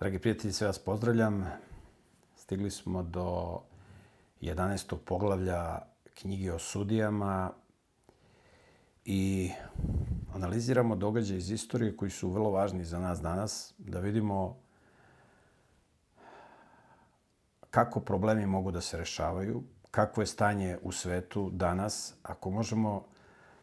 Dragi prijatelji, sve vas pozdravljam. Stigli smo do 11. poglavlja knjige o sudijama i analiziramo događaje iz istorije koji su vrlo važni za nas danas, da vidimo kako problemi mogu da se rešavaju, kakvo je stanje u svetu danas, ako možemo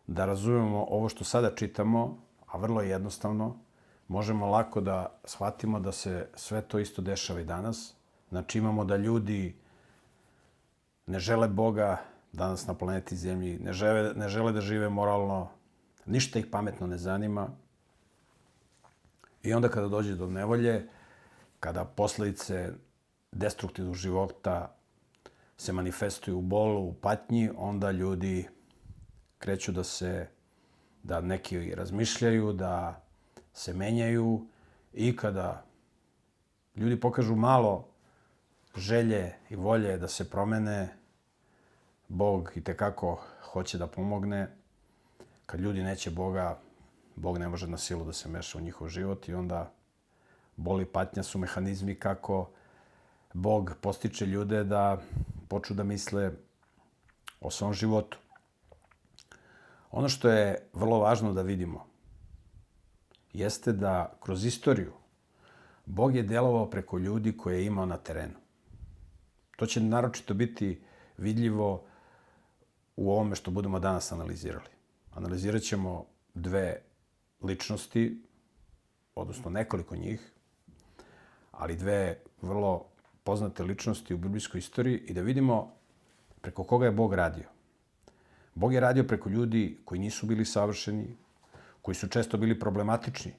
da razumemo ovo što sada čitamo, a vrlo je jednostavno, možemo lako da shvatimo da se sve to isto dešava i danas. Znači imamo da ljudi ne žele Boga danas na planeti Zemlji, ne žele, ne žele da žive moralno, ništa ih pametno ne zanima. I onda kada dođe do nevolje, kada posledice destruktivnog života se manifestuju u bolu, u patnji, onda ljudi kreću da se, da neki razmišljaju, da se menjaju i kada ljudi pokažu malo želje i volje da se promene, Bog i tekako hoće da pomogne. Kad ljudi neće Boga, Bog ne može na silu da se meša u njihov život i onda boli patnja su mehanizmi kako Bog postiče ljude da počnu da misle o svom životu. Ono što je vrlo važno da vidimo jeste da kroz istoriju Bog je delovao preko ljudi koje je imao na terenu. To će naročito biti vidljivo u ovome što budemo danas analizirali. Analizirat ćemo dve ličnosti, odnosno nekoliko njih, ali dve vrlo poznate ličnosti u biblijskoj istoriji i da vidimo preko koga je Bog radio. Bog je radio preko ljudi koji nisu bili savršeni, koji su često bili problematični.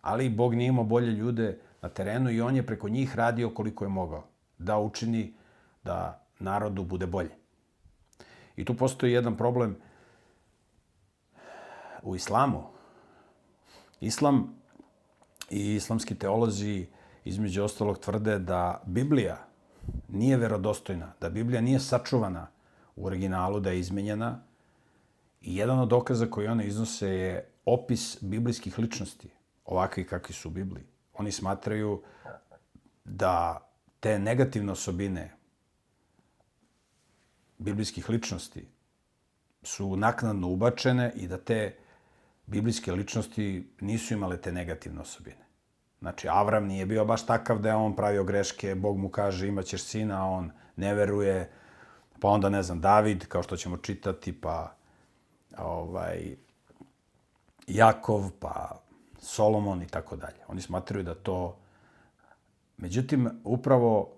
Ali Bog nije imao bolje ljude na terenu i on je preko njih radio koliko je mogao da učini da narodu bude bolje. I tu postoji jedan problem u islamu. Islam i islamski teolozi između ostalog tvrde da Biblija nije verodostojna, da Biblija nije sačuvana u originalu, da je izmenjena, I jedan od dokaza koji one iznose je opis biblijskih ličnosti, ovakvi kakvi su u Bibliji. Oni smatraju da te negativne osobine biblijskih ličnosti su naknadno ubačene i da te biblijske ličnosti nisu imale te negativne osobine. Znači, Avram nije bio baš takav da je on pravio greške, Bog mu kaže imaćeš sina, a on ne veruje, pa onda, ne znam, David, kao što ćemo čitati, pa ovaj, Jakov, pa Solomon i tako dalje. Oni smatraju da to... Međutim, upravo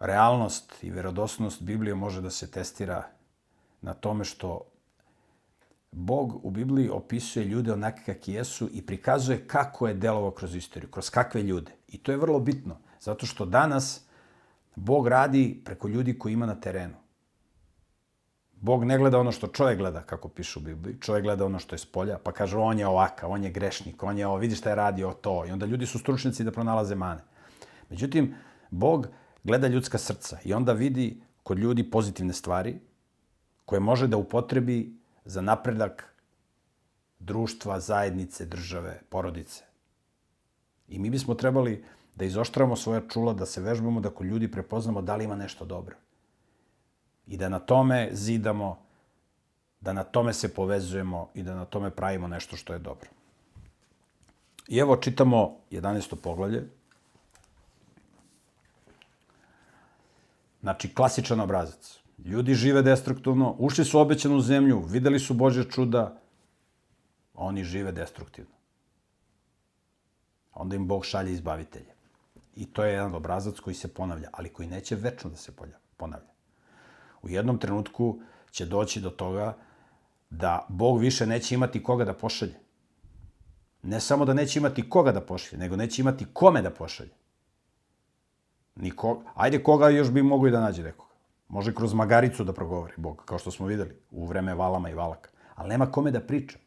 realnost i verodostojnost Biblije može da se testira na tome što Bog u Bibliji opisuje ljude onake kakvi jesu i prikazuje kako je delovo kroz istoriju, kroz kakve ljude. I to je vrlo bitno, zato što danas Bog radi preko ljudi koji ima na terenu. Bog ne gleda ono što čovjek gleda, kako piše u Bibliji. Čovjek gleda ono što je s polja, pa kaže on je ovakav, on je grešnik, on je ovo, vidi šta je radio to. I onda ljudi su stručnici da pronalaze mane. Međutim, Bog gleda ljudska srca i onda vidi kod ljudi pozitivne stvari koje može da upotrebi za napredak društva, zajednice, države, porodice. I mi bismo trebali da izoštravamo svoja čula, da se vežbamo, da kod ljudi prepoznamo da li ima nešto dobro i da na tome zidamo, da na tome se povezujemo i da na tome pravimo nešto što je dobro. I evo čitamo 11. poglavlje. Znači, klasičan obrazac. Ljudi žive destruktivno, ušli su obećanu zemlju, videli su Bože čuda, oni žive destruktivno. Onda im Bog šalje izbavitelje. I to je jedan obrazac koji se ponavlja, ali koji neće večno da se ponavlja u jednom trenutku će doći do toga da Bog više neće imati koga da pošalje. Ne samo da neće imati koga da pošalje, nego neće imati kome da pošalje. Niko, ajde koga još bi mogli da nađe nekoga. Može kroz magaricu da progovori Bog, kao što smo videli u vreme valama i valaka. Ali nema kome da priča.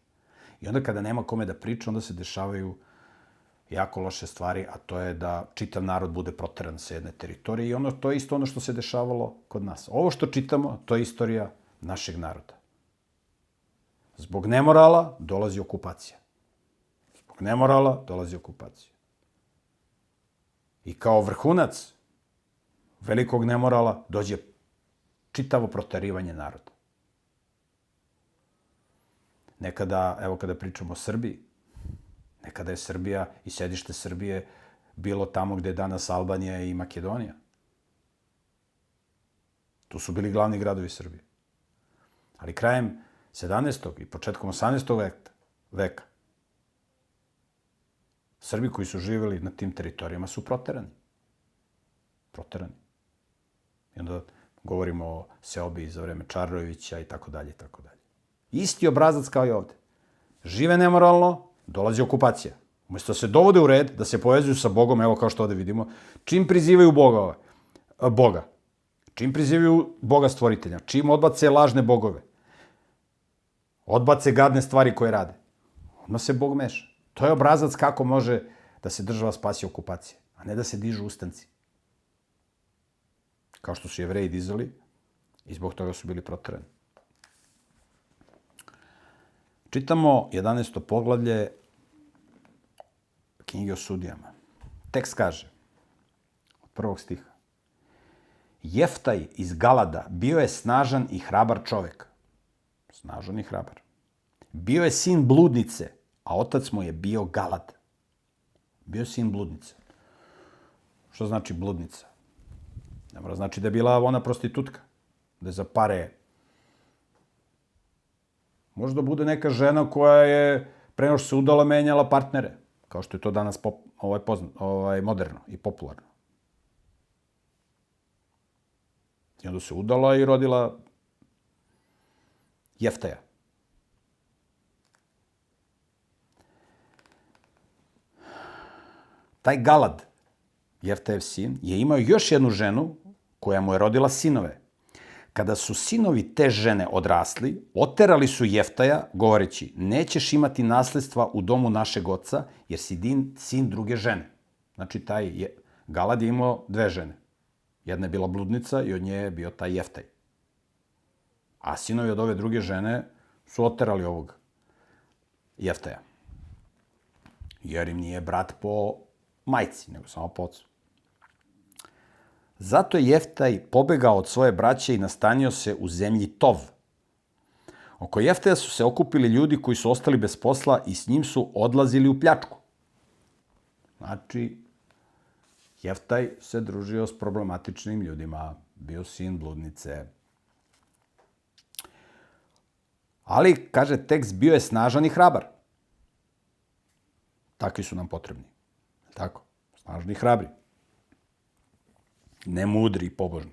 I onda kada nema kome da priča, onda se dešavaju jako loše stvari, a to je da čitav narod bude proteran sa jedne teritorije i ono, to je isto ono što se dešavalo kod nas. Ovo što čitamo, to je istorija našeg naroda. Zbog nemorala dolazi okupacija. Zbog nemorala dolazi okupacija. I kao vrhunac velikog nemorala dođe čitavo proterivanje naroda. Nekada, evo kada pričamo o Srbiji, nekada je Srbija i sedište Srbije bilo tamo gde je danas Albanija i Makedonija. Tu su bili glavni gradovi Srbije. Ali krajem 17. i početkom 18. veka, veka Srbi koji su živeli na tim teritorijama su proterani. Proterani. I onda govorimo o seobi za vreme Čarrojevića i tako dalje i tako dalje. Isti obrazac kao i ovde. Žive nemoralno, dolazi okupacija. Umesto da se dovode u red, da se povezuju sa Bogom, evo kao što ovde vidimo, čim prizivaju Boga, Boga, čim prizivaju Boga stvoritelja, čim odbace lažne bogove, odbace gadne stvari koje rade, odmah se Bog meša. To je obrazac kako može da se država spasi okupacije, a ne da se dižu ustanci. Kao što su jevreji dizali i zbog toga su bili protrani. Čitamo 11. poglavlje knjige o sudijama. Tekst kaže, od prvog stiha, Jeftaj iz Galada bio je snažan i hrabar čovek. Snažan i hrabar. Bio je sin bludnice, a otac mu je bio Galad. Bio sin bludnice. Što znači bludnica? Ne mora znači da je bila ona prostitutka. Da je za pare... Možda bude neka žena koja je pre nego što se udala menjala partnere. Kao što je to danas pop, ovaj, pozna, ovaj, moderno i popularno. I onda se udala i rodila Jeftaja. Taj Galad, Jeftajev sin, je imao još jednu ženu koja mu je rodila sinove. Kada su sinovi te žene odrasli, oterali su Jeftaja, govoreći, nećeš imati nasledstva u domu našeg oca, jer si din, sin druge žene. Znači, taj je, Galad je imao dve žene. Jedna je bila bludnica i od nje je bio taj Jeftaj. A sinovi od ove druge žene su oterali ovog Jeftaja. Jer im nije brat po majci, nego samo po ocu. Zato je Jeftaj pobegao od svoje braće i nastanio se u zemlji Tov. Oko Jeftaja su se okupili ljudi koji su ostali bez posla i s njim su odlazili u pljačku. Znači, Jeftaj se družio s problematičnim ljudima, bio sin bludnice. Ali, kaže tekst, bio je snažan i hrabar. Takvi su nam potrebni. Tako, snažni i hrabri ne mudri i pobožni.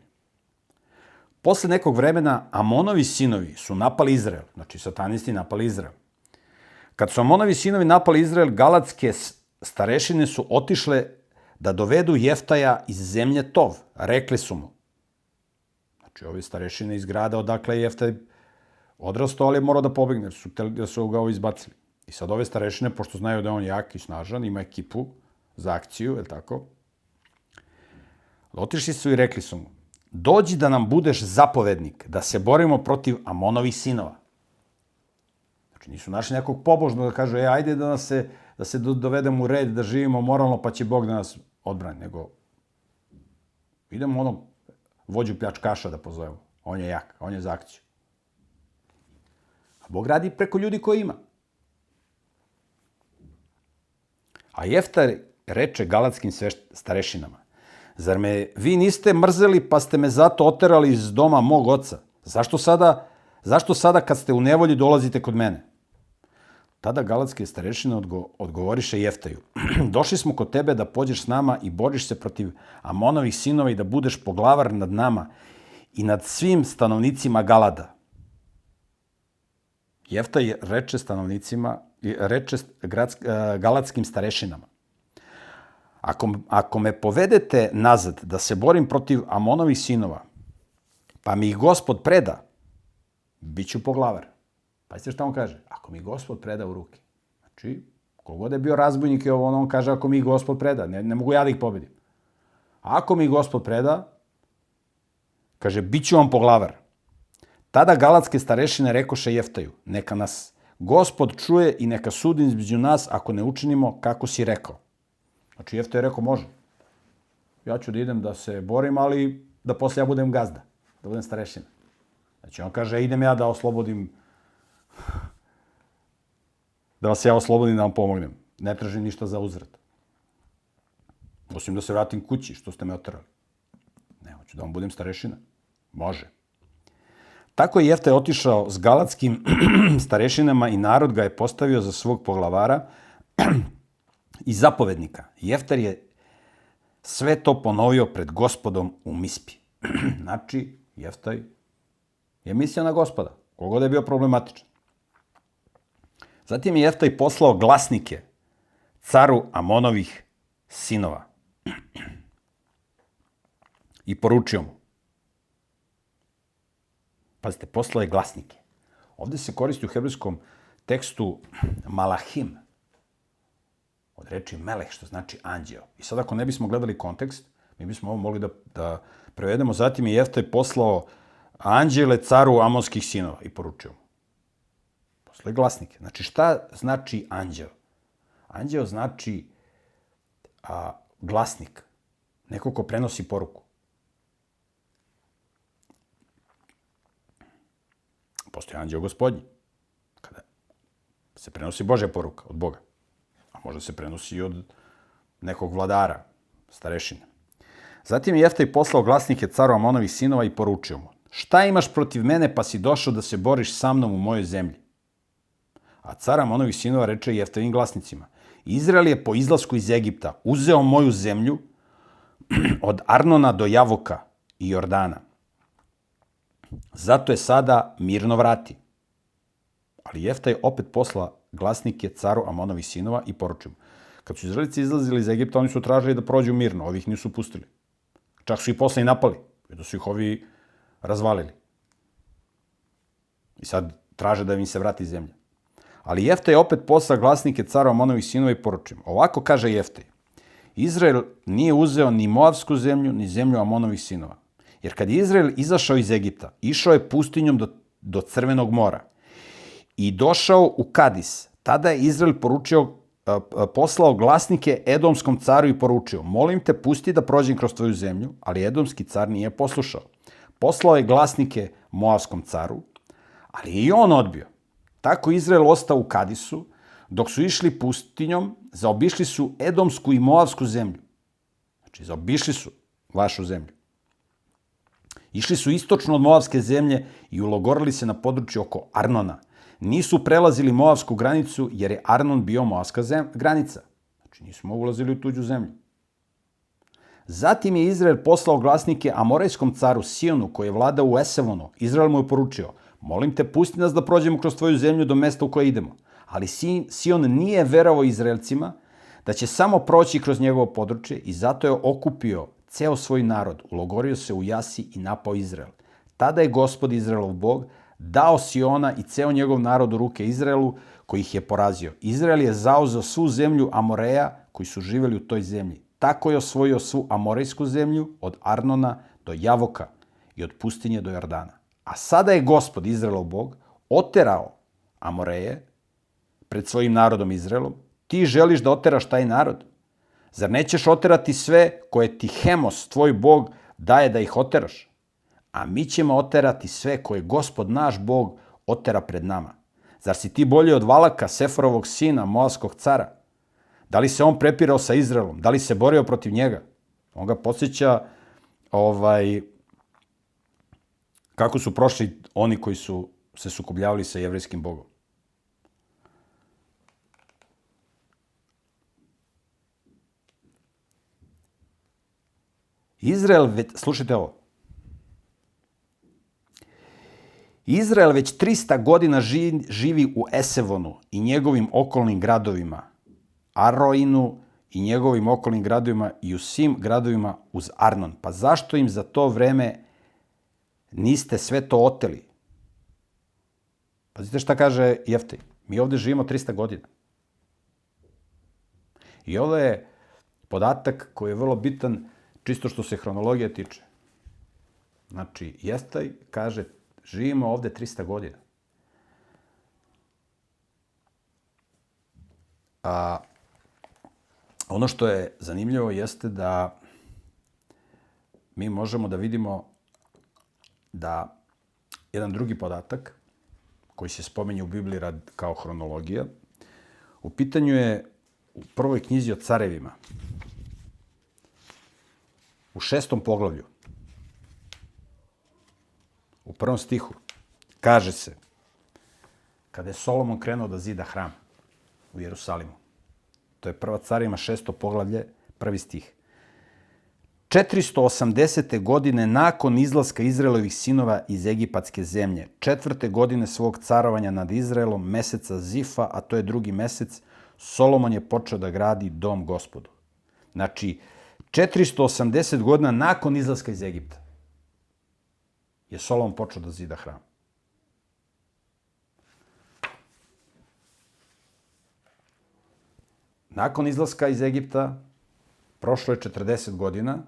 Posle nekog vremena Amonovi sinovi su napali Izrael, znači satanisti napali Izrael. Kad su Amonovi sinovi napali Izrael, galatske starešine su otišle da dovedu Jeftaja iz zemlje Tov. Rekli su mu. Znači, ovi starešine iz grada odakle je Jeftaj odrastao, ali je morao da pobegne, jer su, da su ga ovo izbacili. I sad ove starešine, pošto znaju da je on jak i snažan, ima ekipu za akciju, je tako? Otišli su i rekli su mu, dođi da nam budeš zapovednik, da se borimo protiv Amonovih sinova. Znači, nisu našli nekog pobožnog da kažu, e, ajde da, nas se, da se dovedemo u red, da živimo moralno, pa će Bog da nas odbrani. Nego, idemo onog vođu pljačkaša da pozovemo. On je jak, on je za akciju. A Bog radi preko ljudi koje ima. A Jeftar reče galatskim starešinama, Zar me vi niste mrzeli pa ste me zato oterali iz doma mog oca? Zašto sada, zašto sada kad ste u nevolji dolazite kod mene? Tada galatske starešine odgo, odgovoriše Jeftaju. Došli smo kod tebe da pođeš s nama i boriš se protiv Amonovih sinova i da budeš poglavar nad nama i nad svim stanovnicima Galada. Jeftaj reče stanovnicima, reče galatskim starešinama. Ako, ako me povedete nazad da se borim protiv Amonovih sinova, pa mi ih gospod preda, bit ću poglavar. Pazite šta on kaže. Ako mi gospod preda u ruke. Znači, kogod je bio razbojnik i ovo, on kaže ako mi gospod preda. Ne, ne mogu ja da ih pobedim. Ako mi gospod preda, kaže, bit ću vam poglavar. Tada galatske starešine rekoše Jeftaju, neka nas gospod čuje i neka sudi između nas ako ne učinimo kako si rekao. Znači, Jefta je rekao, može. ja ću da idem da se borim, ali da posle ja budem gazda, da budem starešina. Znači on kaže, idem ja da oslobodim, da vas ja oslobodim da vam pomognem. Ne tražim ništa za uzvrat. Osim da se vratim kući, što ste me otrali. Ne, hoću da vam budem starešina. Može. Tako je Jefte otišao s galatskim starešinama i narod ga je postavio za svog poglavara i zapovednika. Jeftar je sve to ponovio pred gospodom u Mispi. znači, Jeftaj je mislio na gospoda, kogod je bio problematičan. Zatim je Jeftaj poslao glasnike caru Amonovih sinova i poručio mu. Pazite, poslao je glasnike. Ovde se koristi u hebrejskom tekstu malahim, od reči meleh, što znači anđeo. I sad ako ne bismo gledali kontekst, mi bismo ovo mogli da, da prevedemo. Zatim je Jeftaj poslao anđele caru amonskih sinova i poručio mu. Posle glasnike. Znači šta znači anđeo? Anđeo znači a, glasnik. Neko ko prenosi poruku. Postoji anđeo gospodnji. Kada se prenosi Božja poruka od Boga. Možda se prenosi i od nekog vladara, starešine. Zatim je Jeftaj poslao glasnike caru Amonovih sinova i poručio mu. Šta imaš protiv mene pa si došao da se boriš sa mnom u mojoj zemlji? A car Amonovih sinova reče Jeftavim glasnicima. Izrael je po izlasku iz Egipta uzeo moju zemlju od Arnona do Javoka i Jordana. Zato je sada mirno vrati. Ali Jefta je opet posla glasnike caru Amonovih sinova i poručio Kad su Izraelici izlazili iz Egipta, oni su tražili da prođu mirno, ovih nisu pustili. Čak su i posle i napali, jer da su ih ovi razvalili. I sad traže da im se vrati zemlja. Ali Jefta je opet posla glasnike cara Amonovih sinova i poručio Ovako kaže Jefta. Izrael nije uzeo ni Moavsku zemlju, ni zemlju Amonovih sinova. Jer kad je Izrael izašao iz Egipta, išao je pustinjom do, do Crvenog mora i došao u Kadis. Tada je Izrael poručio, poslao glasnike Edomskom caru i poručio, molim te, pusti da prođem kroz tvoju zemlju, ali Edomski car nije poslušao. Poslao je glasnike Moavskom caru, ali je i on odbio. Tako Izrael ostao u Kadisu, dok su išli pustinjom, zaobišli su Edomsku i Moavsku zemlju. Znači, zaobišli su vašu zemlju. Išli su istočno od Moavske zemlje i ulogorili se na području oko Arnona. Nisu prelazili Moavsku granicu jer je Arnon bio Moavska zem, granica. Znači nisu ulazili u tuđu zemlju. Zatim je Izrael poslao glasnike Amorejskom caru Sionu koji je vladao u Esevonu. Izrael mu je poručio, molim te pusti nas da prođemo kroz tvoju zemlju do mesta u koje idemo. Ali Sion nije verovao Izraelcima da će samo proći kroz njegovo područje i zato je okupio ceo svoj narod, ulogorio se u Jasi i napao Izrael. Tada je gospod Izraelov bog dao Siona i ceo njegov narod u ruke Izraelu, koji ih je porazio. Izrael je zauzeo svu zemlju Amoreja, koji su živeli u toj zemlji. Tako je osvojio svu Amorejsku zemlju, od Arnona do Javoka i od pustinje do Jordana. A sada je gospod Izraelov bog oterao Amoreje pred svojim narodom Izraelom. Ti želiš da oteraš taj narod? Zar nećeš oterati sve koje ti Hemos, tvoj bog, daje da ih oteraš? A mi ćemo oterati sve koje gospod naš bog otera pred nama. Zar si ti bolji od Valaka, Seforovog sina, Moavskog cara? Da li se on prepirao sa Izraelom? Da li se borio protiv njega? On ga posjeća ovaj, kako su prošli oni koji su se sukobljavali sa jevrijskim bogom. Izrael, slušajte ovo, Izrael već 300 godina živi u Esevonu i njegovim okolnim gradovima, Aroinu i njegovim okolnim gradovima i u svim gradovima uz Arnon. Pa zašto im za to vreme niste sve to oteli? Pazite šta kaže Jeftej. Mi ovde živimo 300 godina. I ovo je podatak koji je vrlo bitan čisto što se hronologija tiče. Znači, Jestaj kaže, živimo ovde 300 godina. A ono što je zanimljivo jeste da mi možemo da vidimo da jedan drugi podatak koji se spomenje u Bibliji rad kao hronologija, u pitanju je u prvoj knjizi o carevima, u šestom poglavlju, u prvom stihu, kaže se, kada je Solomon krenuo da zida hram u Jerusalimu, to je prva carima šesto poglavlje, prvi stih. 480. godine nakon izlaska Izraelovih sinova iz Egipatske zemlje, četvrte godine svog carovanja nad Izraelom, meseca Zifa, a to je drugi mesec, Solomon je počeo da gradi dom gospodu. Znači, 480 godina nakon izlaska iz Egipta je Solomon počeo da zida hram. Nakon izlaska iz Egipta, prošlo je 40 godina,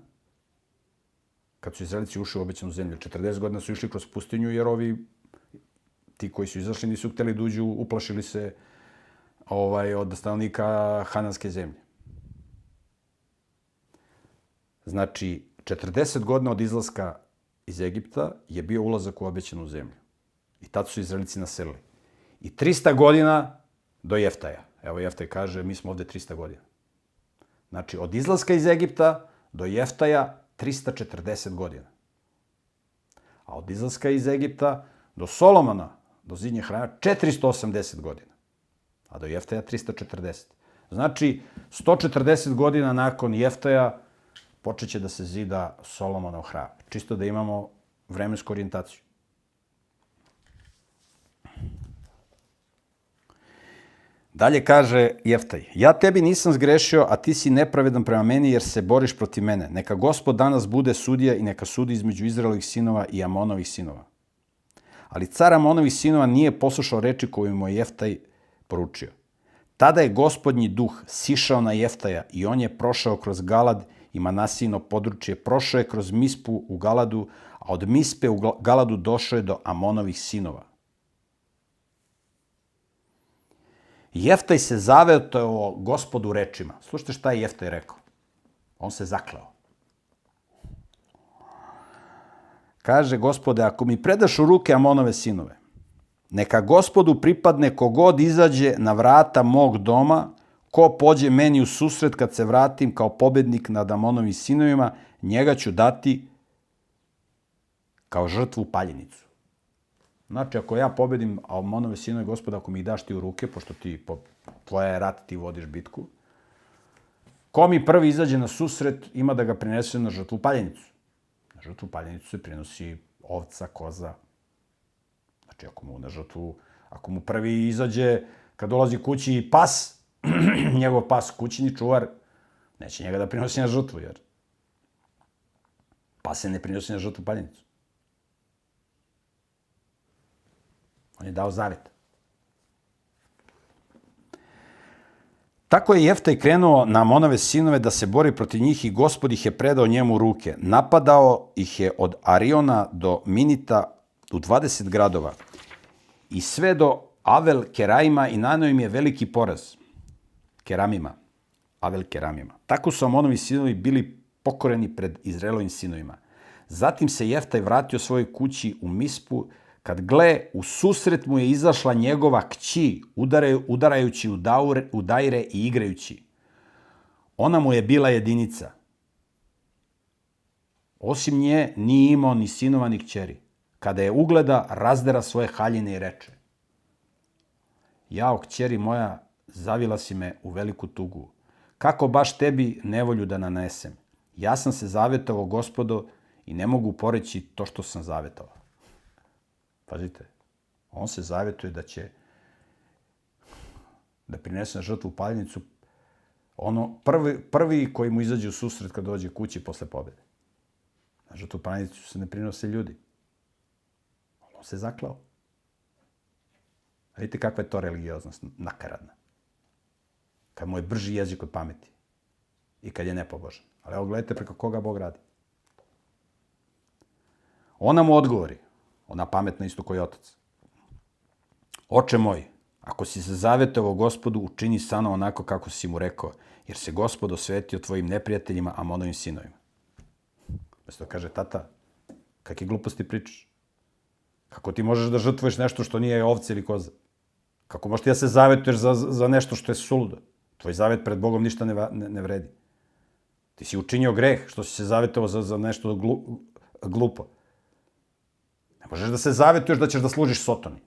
kad su Izraelici ušli u obećanu zemlju. 40 godina su išli kroz pustinju, jer ovi, ti koji su izašli, nisu hteli da uđu, uplašili se ovaj, od stanovnika Hananske zemlje. Znači, 40 godina od izlaska iz Egipta je bio ulazak u obećanu zemlju. I tad su Izraelici naselili. I 300 godina do Jeftaja. Evo Jeftaj kaže, mi smo ovde 300 godina. Znači, od izlaska iz Egipta do Jeftaja 340 godina. A od izlaska iz Egipta do Solomona, do zidnje hrana, 480 godina. A do Jeftaja 340. Znači, 140 godina nakon Jeftaja počeće da se zida Solomonov hram. Čisto da imamo vremensku orijentaciju. Dalje kaže Jeftaj, ja tebi nisam zgrešio, a ti si nepravedan prema meni jer se boriš protiv mene. Neka gospod danas bude sudija i neka sudi između Izraelovih sinova i Amonovih sinova. Ali car Amonovih sinova nije poslušao reči koju mu je Jeftaj poručio. Tada je gospodnji duh sišao na Jeftaja i on je prošao kroz Galad i Manasino područje, prošao je kroz Mispu u Galadu, a od Mispe u Galadu došao je do Amonovih sinova. Jeftaj se zavetao gospodu rečima. Slušajte šta je Jeftaj rekao. On se zakleo. Kaže, gospode, ako mi predaš u ruke Amonove sinove, neka gospodu pripadne kogod izađe na vrata mog doma, ko pođe meni u susret kad se vratim kao pobednik nad Amonovim sinovima, njega ću dati kao žrtvu paljenicu. Znači, ako ja pobedim Amonove sinove, gospoda, ako mi ih daš ti u ruke, pošto ti, po, tvoja je rat, ti vodiš bitku, ko mi prvi izađe na susret, ima da ga prinese na žrtvu paljenicu. Na žrtvu paljenicu se prinosi ovca, koza. Znači, ako mu na žrtvu, ako mu prvi izađe, kad dolazi kući pas, njegov pas kućni čuvar, neće njega da prinosi na žrtvu, jer pas se ne prinosi na žrtvu paljenicu. On je dao zavet. Tako je Jeftaj krenuo na Amonove sinove da se bori protiv njih i gospod ih je predao njemu ruke. Napadao ih je od Ariona do Minita u 20 gradova i sve do Avel Keraima i nanao im je veliki poraz. Keramima. Avel Keramima. Tako su Amonovi sinovi bili pokoreni pred Izraelovim sinovima. Zatim se Jeftaj vratio svojoj kući u Mispu kad gle, u susret mu je izašla njegova kći, udaraju, udarajući u, daure, u dajre i igrajući. Ona mu je bila jedinica. Osim nje, nije imao ni sinova ni kćeri. Kada je ugleda, razdera svoje haljine i reče. Jao, kćeri moja, zavila si me u veliku tugu. Kako baš tebi nevolju da nanesem? Ja sam se zavetovao, gospodo, i ne mogu poreći to što sam zavetovao. Pazite, on se zavetuje da će da prinese na žrtvu paljenicu ono prvi, prvi koji mu izađe u susret kad dođe kući posle pobede. Na žrtvu paljenicu se ne prinose ljudi. On se zaklao. Vidite kakva je to religioznost nakaradna. Kad mu je brži jezik od pameti. I kad je nepobožan. Ali evo gledajte preko koga Bog radi. Ona mu odgovori. Ona pametna isto koji otac. Oče moj, ako si se zavetovao gospodu, učini sana onako kako si mu rekao, jer se gospod osvetio tvojim neprijateljima, Amonovim sinovima. Mesto kaže, tata, kakve gluposti pričaš? Kako ti možeš da žrtvuješ nešto što nije ovce ili koza? Kako možeš ti da se zavetuješ za, za nešto što je suludo? Tvoj zavet pred Bogom ništa ne, ne, ne vredi. Ti si učinio greh što si se zavetovao za, za nešto glu, glupo. Ne možeš da se zavetuješ da ćeš da služiš Sotoni.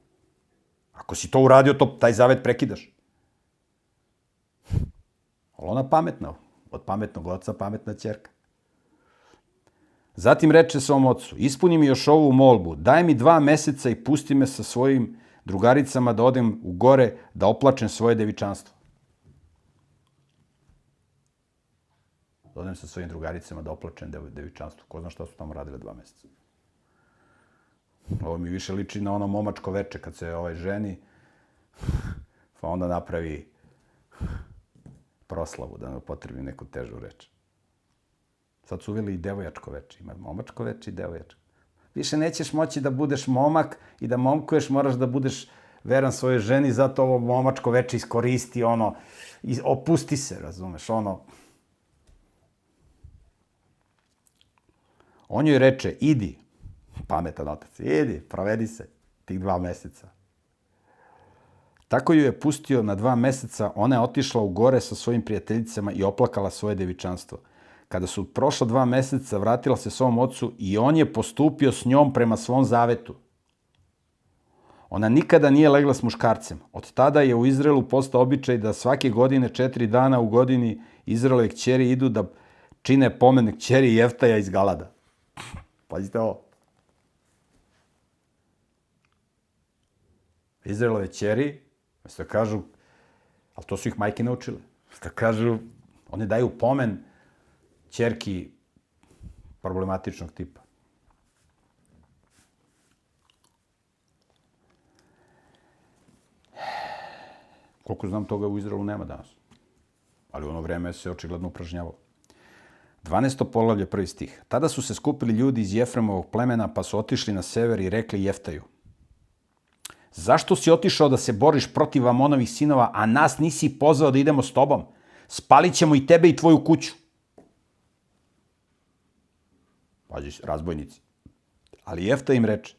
Ako si to uradio, to, taj zavet prekidaš. Ali ona pametna. Od pametnog oca pametna čerka. Zatim reče svom ocu, ispuni mi još ovu molbu, daj mi dva meseca i pusti me sa svojim drugaricama da odem u gore da oplačem svoje devičanstvo. Da odem sa svojim drugaricama da oplačem devičanstvo. Ko zna šta su tamo radile dva meseca. Ovo mi više liči na ono momačko veče kad se ovaj ženi, pa onda napravi proslavu, da ne upotrebim neku težu reč. Sad su uveli i devojačko veče. Ima momačko veče i devojačko. Više nećeš moći da budeš momak i da momkuješ, moraš da budeš veran svojoj ženi, zato ovo momačko veče iskoristi, ono, opusti se, razumeš, ono. On joj reče, idi, pametan otac, idi, provedi se tih dva meseca. Tako ju je pustio na dva meseca, ona je otišla u gore sa svojim prijateljicama i oplakala svoje devičanstvo. Kada su prošla dva meseca, vratila se svom ocu i on je postupio s njom prema svom zavetu. Ona nikada nije legla s muškarcem. Od tada je u Izraelu postao običaj da svake godine, četiri dana u godini, Izraelove kćeri idu da čine pomen kćeri Jeftaja iz Galada. Pazite ovo. Izraelove kćeri, da kažu, ali to su ih majke naučile, da kažu, one daju pomen čerki problematičnog tipa. Koliko znam, toga u Izraelu nema danas. Ali u ono vreme se očigledno upražnjavalo. 12. polavlje, prvi stih. Tada su se skupili ljudi iz Jefremovog plemena, pa su otišli na sever i rekli Jeftaju. Zašto si otišao da se boriš protiv Amonovih sinova, a nas nisi pozvao da idemo s tobom? Spalit ćemo i tebe i tvoju kuću. Pađi, razbojnici. Ali Jefta im reče,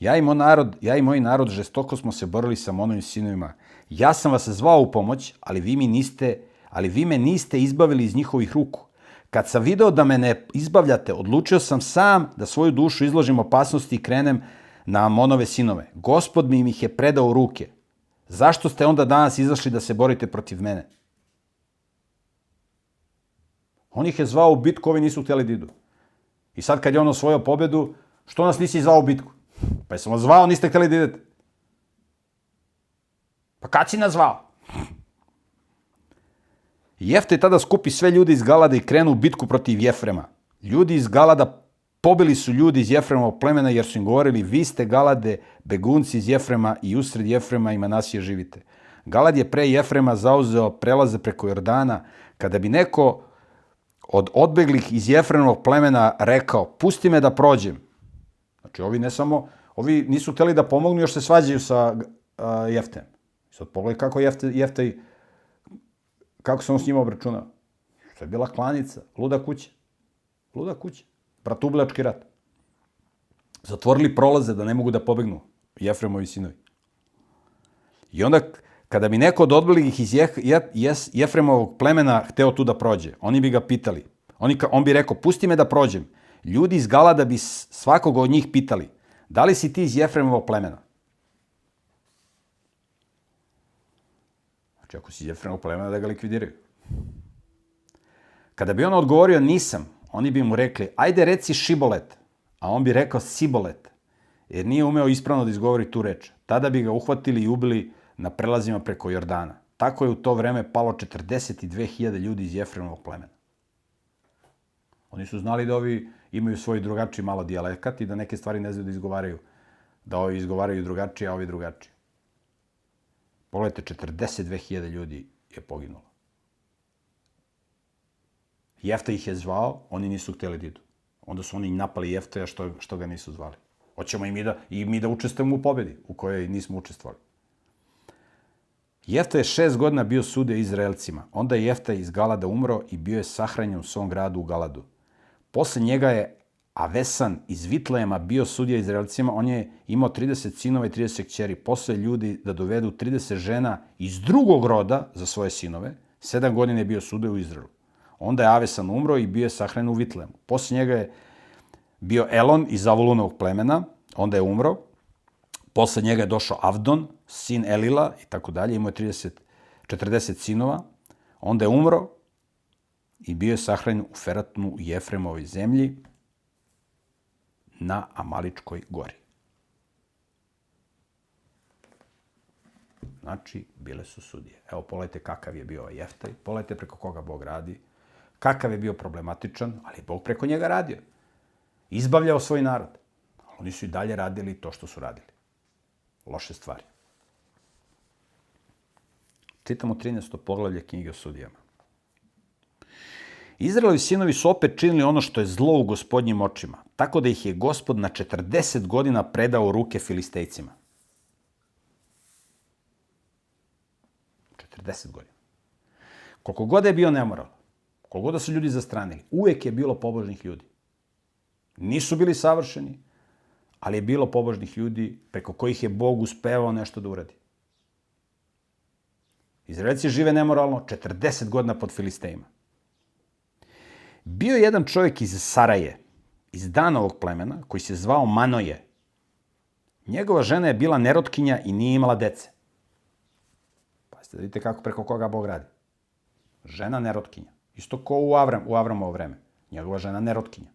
ja i moj narod, ja i moj narod žestoko smo se borili sa Monovim sinovima. Ja sam vas zvao u pomoć, ali vi mi niste, ali vi me niste izbavili iz njihovih ruku. Kad sam video da me ne izbavljate, odlučio sam sam da svoju dušu izložim opasnosti i krenem na Amonove sinove. Gospod mi ih je predao ruke. Zašto ste onda danas izašli da se borite protiv mene? On ih je zvao u bitku, ovi nisu htjeli da idu. I sad kad je on osvojio pobedu, što nas nisi zvao u bitku? Pa jesam vas zvao, niste htjeli da idete. Pa kad si nas zvao? Jefte tada skupi sve ljudi iz Galada i krenu u bitku protiv Jefrema. Ljudi iz Galada pobili su ljudi iz Jefremovog plemena jer su im govorili vi ste Galade, begunci iz Jefrema i usred Jefrema i Manasije živite. Galad je pre Jefrema zauzeo prelaze preko Jordana. Kada bi neko od odbeglih iz Jefremovog plemena rekao, pusti me da prođem. Znači, ovi ne samo, ovi nisu hteli da pomognu, još se svađaju sa uh, Jeftem. Sad pogledaj kako Jefte, Jeftaj, kako se on s njima obračunao. To je bila klanica, luda kuća. Luda kuća. Bratublački rat. Zatvorili prolaze da ne mogu da pobegnu Jefremovi sinovi. I onda Kada bi neko od odbelih iz Je, Je, Jefremovog plemena hteo tu da prođe, oni bi ga pitali. Oni, on bi rekao, pusti me da prođem. Ljudi iz Galada bi svakog od njih pitali, da li si ti iz Jefremovog plemena? Znači, ako si iz Jefremovog plemena, da ga likvidiraju. Kada bi on odgovorio nisam, oni bi mu rekli, ajde reci šibolet, a on bi rekao sibolet, jer nije umeo ispravno da izgovori tu reč. Tada bi ga uhvatili i ubili na prelazima preko Jordana. Tako je u to vreme palo 42.000 ljudi iz Jefremovog plemena. Oni su znali da ovi imaju svoj drugačiji malo dijalekat i da neke stvari ne znaju da izgovaraju. Da ovi izgovaraju drugačije, a ovi drugačije. Pogledajte, 42.000 ljudi je poginulo. Jefta ih je zvao, oni nisu hteli da idu. Onda su oni napali Jeftaja što, što ga nisu zvali. Hoćemo i mi da, i mi da učestvujemo u pobedi, u kojoj nismo učestvovali. Jefta je šest godina bio sude Izraelcima. Onda je Jefta iz Galada umro i bio je sahranjen u svom gradu u Galadu. Posle njega je a Vesan iz Vitlejema bio sudija Izraelcima, on je imao 30 sinova i 30 kćeri. Posle ljudi da dovedu 30 žena iz drugog roda za svoje sinove. Sedam godina je bio sudija u Izraelu. Onda je Avesan umro i bio je sahran u Vitlejemu. Posle njega je bio Elon iz Avulunovog plemena, onda je umro. Posle njega je došao Avdon, sin Elila i tako dalje. Imao je 30, 40 sinova. Onda je umro i bio je sahranjen u Feratnu u Jefremovoj zemlji na Amaličkoj gori. Znači, bile su sudije. Evo, pogledajte kakav je bio ovaj Jeftaj, pogledajte preko koga Bog radi, kakav je bio problematičan, ali Bog preko njega radio. Izbavljao svoj narod. Ali oni su i dalje radili to što su radili. Loše stvari. Čitamo 13. poglavlje knjige o sudijama. Izraelovi sinovi su opet činili ono što je zlo u gospodnjim očima, tako da ih je gospod na 40 godina predao ruke filistejcima. 40 godina. Koliko god je bio nemoral, koliko god da su ljudi zastranili, uvek je bilo pobožnih ljudi. Nisu bili savršeni, ali je bilo pobožnih ljudi preko kojih je Bog uspevao nešto da uradi. Izraelci žive nemoralno 40 godina pod Filistejima. Bio je jedan čovjek iz Saraje, iz Danovog plemena, koji se zvao Manoje. Njegova žena je bila nerotkinja i nije imala dece. Pazite, da vidite kako preko koga Bog radi. Žena nerotkinja. Isto ko u, Avram, u Avramovo vreme. Njegova žena nerotkinja.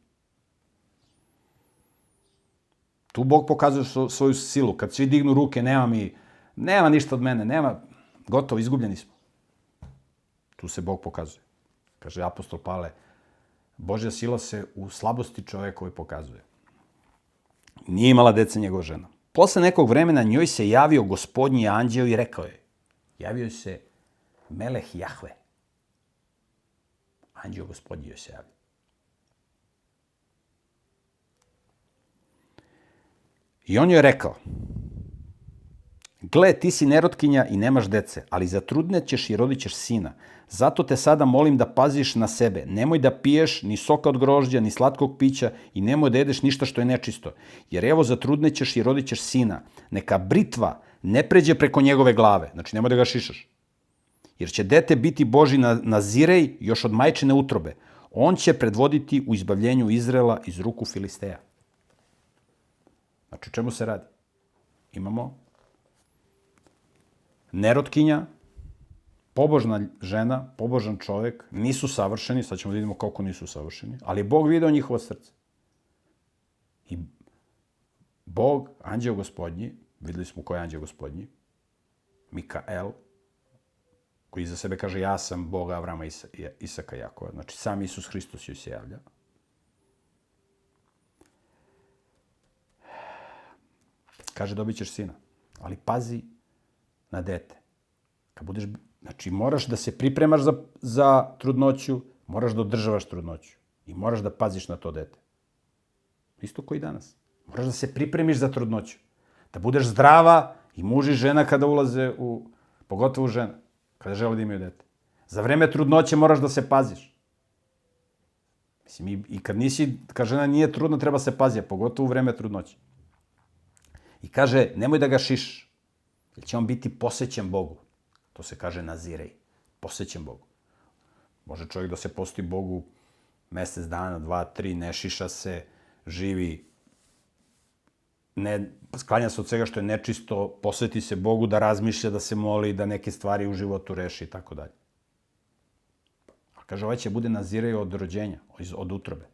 Tu Bog pokazuje svoju silu. Kad svi dignu ruke, nema mi, nema ništa od mene, nema, gotovo, izgubljeni smo. Tu se Bog pokazuje. Kaže apostol Pale, Božja sila se u slabosti čovekove pokazuje. Nije imala deca njegova žena. Posle nekog vremena njoj se javio gospodnji anđeo i rekao je, javio se Meleh Jahve. Anđeo gospodnji joj se javio. I on joj je rekao, gle, ti si nerotkinja i nemaš dece, ali zatrudnećeš i rodit ćeš sina. Zato te sada molim da paziš na sebe. Nemoj da piješ ni soka od grožđa, ni slatkog pića i nemoj da jedeš ništa što je nečisto. Jer evo zatrudnećeš i rodit ćeš sina. Neka britva ne pređe preko njegove glave. Znači nemoj da ga šišaš. Jer će dete biti Boži na, na zirej još od majčine utrobe. On će predvoditi u izbavljenju Izrela iz ruku Filisteja. Znači, čemu se radi? Imamo nerotkinja, pobožna žena, pobožan čovek, nisu savršeni, sad ćemo da vidimo koliko nisu savršeni, ali Bog video njihovo srce. I Bog, anđeo gospodnji, videli smo ko je anđeo gospodnji, Mikael, koji za sebe kaže ja sam Bog Avrama, Isaka, Jakova. Znači, sam Isus Hristos joj se javlja. Kaže, dobit ćeš sina. Ali pazi na dete. Kad budeš, znači, moraš da se pripremaš za, za trudnoću, moraš da održavaš trudnoću. I moraš da paziš na to dete. Isto koji danas. Moraš da se pripremiš za trudnoću. Da budeš zdrava i muž i žena kada ulaze u, pogotovo žena, kada žele da imaju dete. Za vreme trudnoće moraš da se paziš. Mislim, i, i kad nisi, kad žena nije trudna, treba se paziti, pogotovo u vreme trudnoće. I kaže, nemoj da ga šiš, jer će on biti posvećen Bogu. To se kaže nazirej, posvećen Bogu. Može čovjek da se posti Bogu mesec dana, dva, tri, ne šiša se, živi, ne, sklanja se od svega što je nečisto, posveti se Bogu da razmišlja, da se moli, da neke stvari u životu reši i tako dalje. A kaže, ovaj će bude nazirej od rođenja, od utrobe.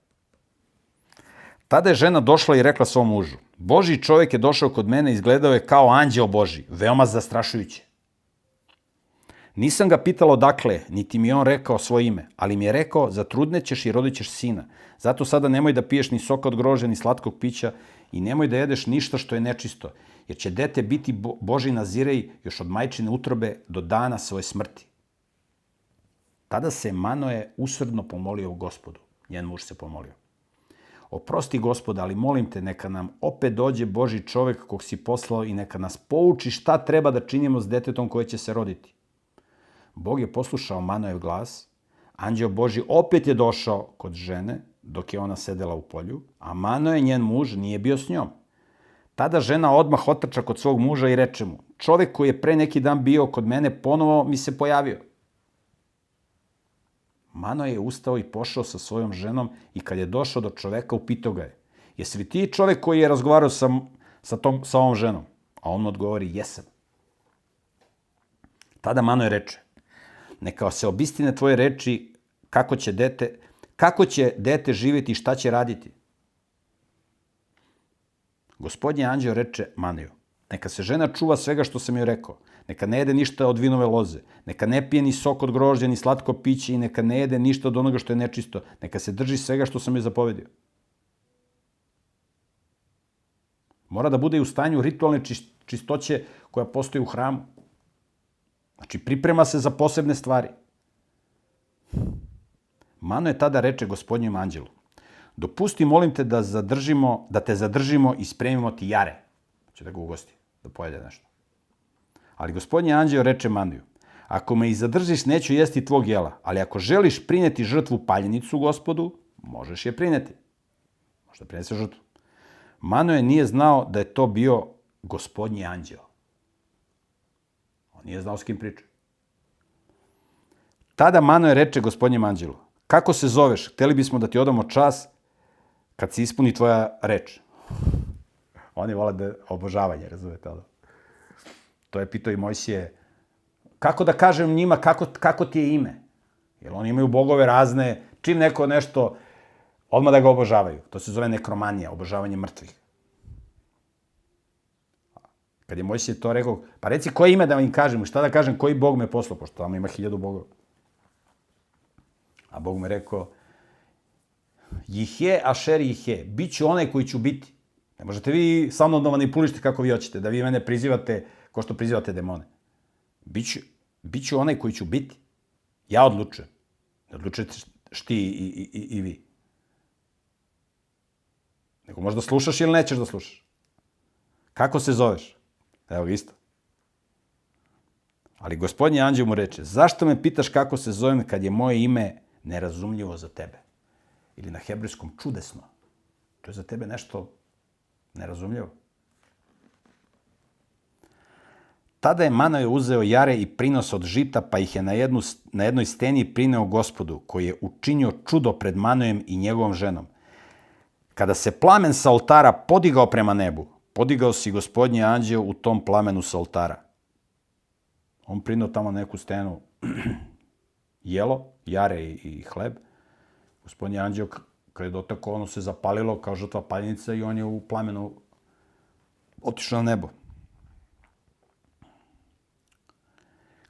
Tada je žena došla i rekla svom mužu, Boži čovjek je došao kod mene i izgledao je kao anđeo Boži, veoma zastrašujuće. Nisam ga pitalo dakle, niti mi on rekao svoje ime, ali mi je rekao, zatrudnećeš i rodit ćeš sina. Zato sada nemoj da piješ ni soka od grože, ni slatkog pića i nemoj da jedeš ništa što je nečisto, jer će dete biti Boži nazirej još od majčine utrobe do dana svoje smrti. Tada se Manoje usrdno pomolio u gospodu. Njen muž se pomolio. Oprosti gospoda, ali molim te, neka nam opet dođe Boži čovek kog si poslao i neka nas pouči šta treba da činimo s detetom koje će se roditi. Bog je poslušao Manojev glas, anđeo Boži opet je došao kod žene, dok je ona sedela u polju, a Manoje, njen muž, nije bio s njom. Tada žena odmah otrča kod svog muža i reče mu, čovek koji je pre neki dan bio kod mene ponovo mi se pojavio. Mano je ustao i pošao sa svojom ženom i kad je došao do čoveka, upitao ga je, jesi li ti čovek koji je razgovarao sa, sa, tom, sa ovom ženom? A on mu odgovori, jesam. Tada Mano je reče, neka se obistine tvoje reči kako će dete, kako će dete živjeti i šta će raditi. Gospodnji anđeo reče Maniju, neka se žena čuva svega što sam joj rekao, neka ne jede ništa od vinove loze, neka ne pije ni sok od grožđa, ni slatko piće i neka ne jede ništa od onoga što je nečisto, neka se drži svega što sam joj zapovedio. Mora da bude u stanju ritualne čistoće koja postoji u hramu. Znači, priprema se za posebne stvari. Mano je tada reče gospodnjem anđelu, dopusti, molim te, da, zadržimo, da te zadržimo i spremimo ti jare. Će da ga ugosti, da pojede nešto. Ali gospodnji anđeo reče Maniju, ako me i zadržiš, neću jesti tvog jela, ali ako želiš prineti žrtvu paljenicu gospodu, možeš je prineti. Možda prinese žrtvu. Manoje nije znao da je to bio gospodnji anđeo. On nije znao s kim priča. Tada Manoje reče gospodnjem anđelu, kako se zoveš, hteli bismo da ti odamo čas kad se ispuni tvoja reč. Oni vole da obožavanje, razumete ono? To je pitao i Mojsije. Kako da kažem njima kako, kako ti je ime? Jer oni imaju bogove razne, čim neko nešto, odmah da ga obožavaju. To se zove nekromanija, obožavanje mrtvih. Kad je Mojsije to rekao, pa reci koje ime da im kažem, šta da kažem, koji bog me poslao, pošto tamo ima hiljadu bogova. A Bog me rekao, Jihje, Ašer Jihje, bit ću onaj koji ću biti. Ne možete vi sa mnom da manipulišite kako vi hoćete, da vi mene prizivate ko što prizivate demone. Biću, biću onaj koji ću biti. Ja odlučujem. Odlučujete šti i, i, i, i vi. Nego možda slušaš ili nećeš da slušaš. Kako se zoveš? Evo isto. Ali gospodnji anđeo mu reče, zašto me pitaš kako se zovem kad je moje ime nerazumljivo za tebe? Ili na hebrejskom čudesno. To je za tebe nešto nerazumljivo. Tada je Manoje uzeo jare i prinos od žita, pa ih je na, jednu, na jednoj steni prineo gospodu, koji je učinio čudo pred Manojem i njegovom ženom. Kada se plamen sa oltara podigao prema nebu, podigao si gospodnji anđeo u tom plamenu sa oltara. On prinao tamo neku stenu jelo, jare i, i hleb. Gospodnji anđeo, kada je dotakao, ono se zapalilo kao žrtva paljenica i on je u plamenu otišao na nebo.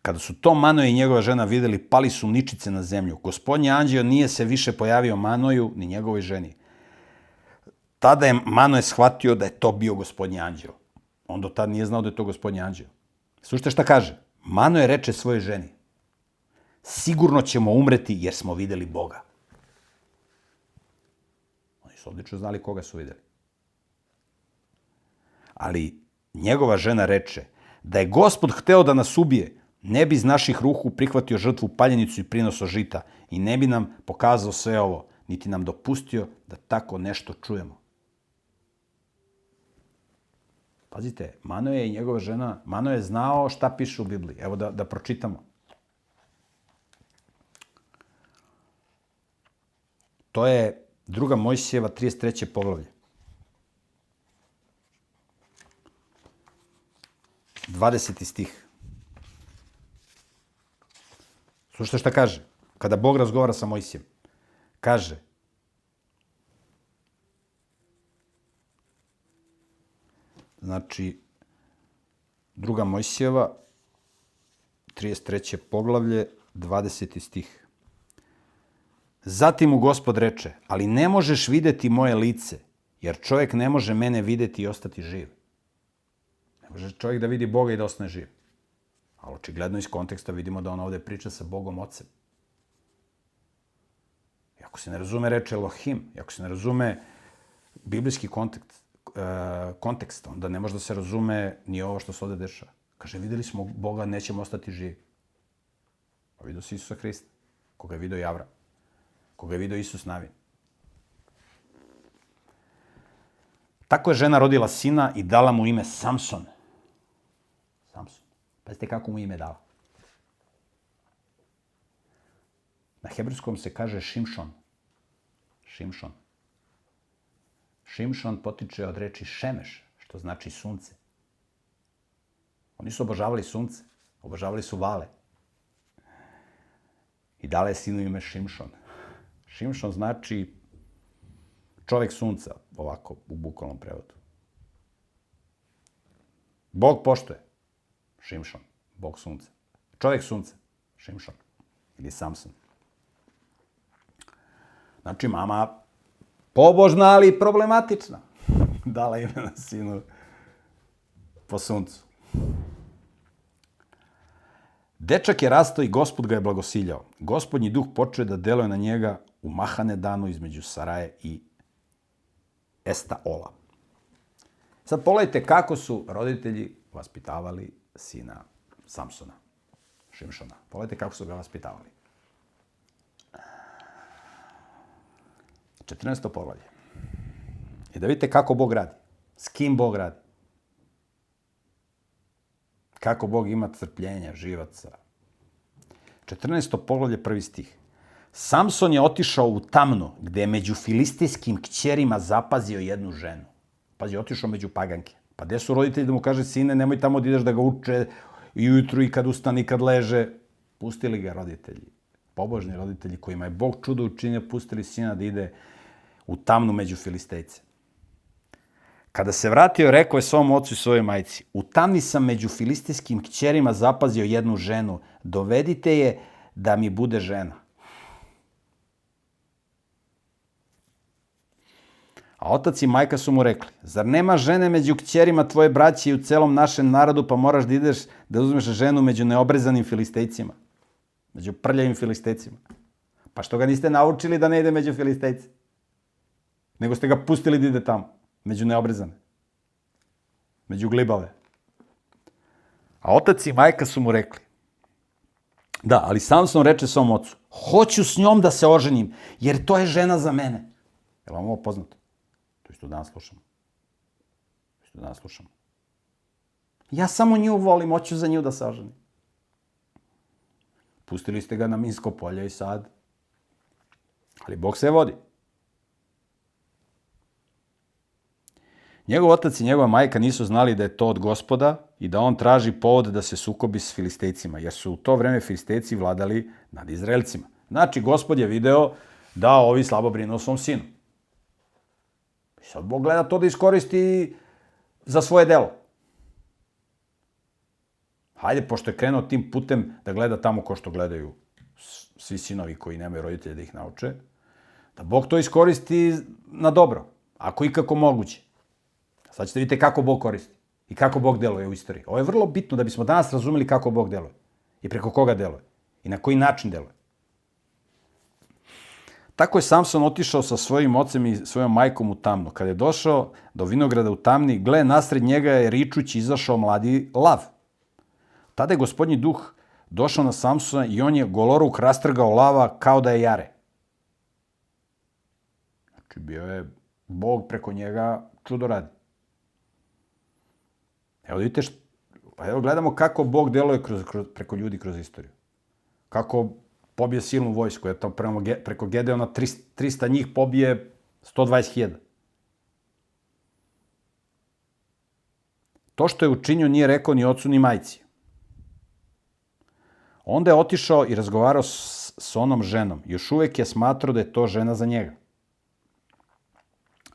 Kada su to Manoje i njegova žena videli, pali su ničice na zemlju. Gospodnji anđeo nije se više pojavio Manoju ni njegovoj ženi. Tada je Manoje shvatio da je to bio gospodnji anđeo. On do tada nije znao da je to gospodnji anđeo. Slušajte šta kaže. Manoje reče svojoj ženi. Sigurno ćemo umreti jer smo videli Boga. Oni su odlično znali koga su videli. Ali njegova žena reče da je gospod hteo da nas ubije, ne bi iz naših ruku prihvatio žrtvu paljenicu i prinoso žita i ne bi nam pokazao sve ovo, niti nam dopustio da tako nešto čujemo. Pazite, Mano je i njegova žena, Mano je znao šta piše u Bibliji. Evo da, da pročitamo. To je druga Mojsijeva 33. poglavlje. 20. stih. Slušajte šta kaže. Kada Bog razgovara sa Mojsijem. Kaže, znači, druga Mojsijeva, 33. poglavlje, 20. stih. Zatim mu gospod reče, ali ne možeš videti moje lice, jer čovjek ne može mene videti i ostati živ. Ne može čovjek da vidi Boga i da ostane živ. Ali očigledno iz konteksta vidimo da on ovde priča sa Bogom Otcem. I ako se ne razume reče Elohim, i ako se ne razume biblijski kontekst, e, kontekst, onda ne može da se razume ni ovo što se ovde dešava. Kaže, videli smo Boga, nećemo ostati živi. Pa vidio si Isusa Hrista, koga je vidio Javra, koga je vidio Isus Navin. Tako je žena rodila sina i dala mu ime Samson. Pazite kako mu ime dala. Na hebrejskom se kaže Šimšon. Šimšon. Šimšon potiče od reči Šemeš, što znači sunce. Oni su obožavali sunce, obožavali su vale. I dala je sinu ime Šimšon. Šimšon znači čovek sunca, ovako, u bukvalnom prevodu. Bog poštoje. Šimšon, Bog sunca. Čovek sunca. Šimšon. Ili Samson. Znači, mama pobožna, ali problematična. Dala ime na sinu po suncu. Dečak je rastao i gospod ga je blagosiljao. Gospodnji duh počeo da deluje na njega u mahane danu između Saraje i Esta Ola. Sad pogledajte kako su roditelji vaspitavali sina Samsona, Šimšona. Pogledajte kako su ga vaspitavali. 14. poglavlje. I da vidite kako Bog radi. S kim Bog radi. Kako Bog ima crpljenja, živaca. 14. poglavlje, prvi stih. Samson je otišao u tamnu, gde je među filistijskim kćerima zapazio jednu ženu. Pazi, otišao među paganke. Pa gde su roditelji da mu kaže, sine, nemoj tamo da ideš da ga uče i ujutru i kad ustane i kad leže. Pustili ga roditelji, pobožni roditelji kojima je Bog čudo učinio, pustili sina da ide u tamnu među filistejce. Kada se vratio, rekao je svom ocu i svojoj majci, u tamni sam među filistijskim kćerima zapazio jednu ženu, dovedite je da mi bude žena. A otac i majka su mu rekli, zar nema žene među kćerima tvoje braće i u celom našem narodu, pa moraš da ideš da uzmeš ženu među neobrezanim filistejcima? Među prljavim filistejcima. Pa što ga niste naučili da ne ide među filistejci? Nego ste ga pustili da ide tamo, među neobrezane. Među glibave. A otac i majka su mu rekli, da, ali Samson reče svom ocu, hoću s njom da se oženim, jer to je žena za mene. Je vam ovo poznato? To isto danas slušamo. To isto danas slušamo. Ja samo nju volim, hoću za nju da se oženim. Pustili ste ga na Minsko polje i sad. Ali Bog se vodi. Njegov otac i njegova majka nisu znali da je to od gospoda i da on traži povod da se sukobi s filistejcima, jer su u to vreme filistejci vladali nad Izraelcima. Znači, gospod je video da ovi slabo brinu o svom sinu. Sad Bog gleda to da iskoristi za svoje delo. Hajde, pošto je krenuo tim putem da gleda tamo ko što gledaju svi sinovi koji nemaju roditelje da ih nauče, da Bog to iskoristi na dobro, ako i kako moguće. Sad ćete vidite kako Bog koristi i kako Bog deluje u istoriji. Ovo je vrlo bitno da bismo danas razumeli kako Bog deluje i preko koga deluje i na koji način deluje. Tako je Samson otišao sa svojim ocem i svojom majkom u tamnu. Kada je došao do vinograda u tamni, gle, nasred njega je ričući izašao mladi lav. Tada je gospodnji duh došao na Samsona i on je goloruk rastrgao lava kao da je jare. Znači, bio je Bog preko njega čudo radi. Evo vidite, što, evo gledamo kako Bog deluje kroz, kroz, preko ljudi kroz istoriju. Kako pobije silnu vojsku, eto prema, preko Gedeona 300, 300 njih pobije 120.000. To što je učinio nije rekao ni ocu ni majci. Onda je otišao i razgovarao s, s onom ženom. Još uvek je smatrao da je to žena za njega.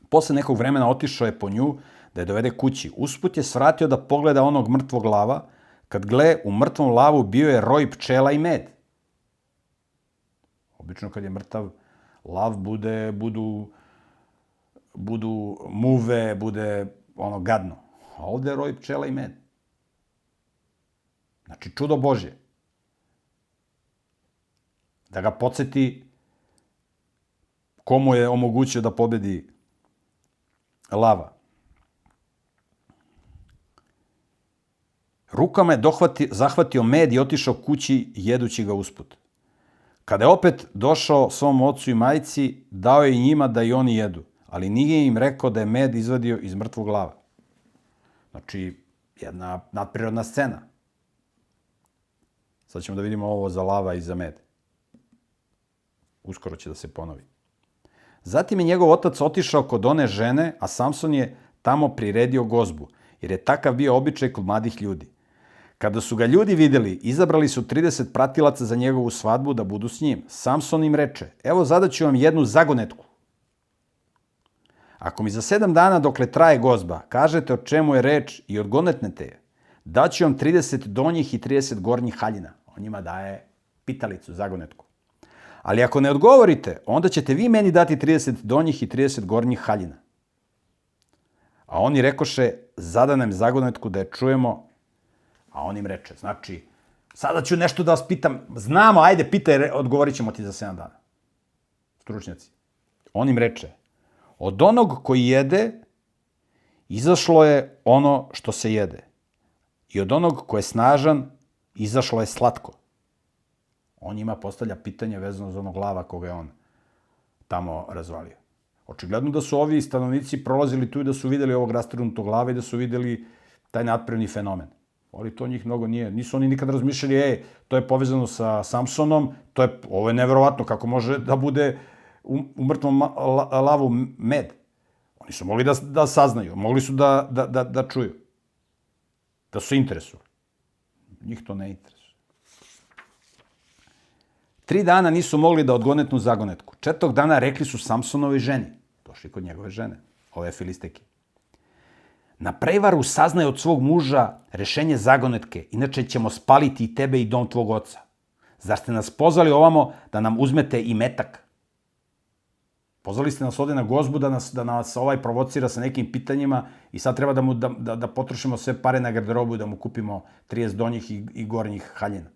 Posle nekog vremena otišao je po nju da je dovede kući. Usput je svratio da pogleda onog mrtvog lava, kad gle, u mrtvom lavu bio je roj pčela i med. Obično kad je mrtav lav, bude, budu, budu muve, bude ono gadno. A ovde je roj pčela i med. Znači, čudo Božje. Da ga podsjeti komu je omogućio da pobedi lava. Rukama je dohvati, zahvatio med i otišao kući jedući ga usput. Kada je opet došao svom ocu i majci, dao je njima da i oni jedu. ali nije im rekao da je med izvadio iz mrtvog lava. Znači, jedna nadprirodna scena. Sad ćemo da vidimo ovo za lava i za med. Uskoro će da se ponovi. Zatim je njegov otac otišao kod one žene, a Samson je tamo priredio gozbu, jer je takav bio običaj kod mladih ljudi. Kada su ga ljudi videli, izabrali su 30 pratilaca za njegovu svadbu da budu s njim. Samson im reče, evo zadaću vam jednu zagonetku. Ako mi za sedam dana dokle traje gozba, kažete o čemu je reč i odgonetnete je, daću vam 30 donjih i 30 gornjih haljina. On njima daje pitalicu, zagonetku. Ali ako ne odgovorite, onda ćete vi meni dati 30 donjih i 30 gornjih haljina. A oni rekoše, zadanem zagonetku da je čujemo, a on im reče, znači, sada ću nešto da vas pitam, znamo, ajde, pitaj, odgovorit ćemo ti za 7 dana. Stručnjaci. On im reče, od onog koji jede, izašlo je ono što se jede. I od onog ko je snažan, izašlo je slatko. On njima postavlja pitanje vezano za onog lava koga je on tamo razvalio. Očigledno da su ovi stanovnici prolazili tu i da su videli ovog rastrnutog glava i da su videli taj nadprevni fenomen. Ali to njih mnogo nije. Nisu oni nikad razmišljali, ej, to je povezano sa Samsonom, to je, ovo je neverovatno, kako može da bude u, u mrtvom lavu med. Oni su mogli da, da saznaju, mogli su da, da, da, da čuju. Da su interesu. Njih to ne interesuje. Tri dana nisu mogli da odgonetnu zagonetku. Četog dana rekli su Samsonovi ženi. Došli kod njegove žene, ove filisteke. Na prevaru saznaje od svog muža rešenje zagonetke, inače ćemo spaliti i tebe i dom tvog oca. Zar ste nas pozvali ovamo da nam uzmete i metak? Pozvali ste nas ovde na gozbu da nas, da nas ovaj provocira sa nekim pitanjima i sad treba da, mu, da, da, da potrošimo sve pare na garderobu da mu kupimo 30 donjih i, i gornjih haljina.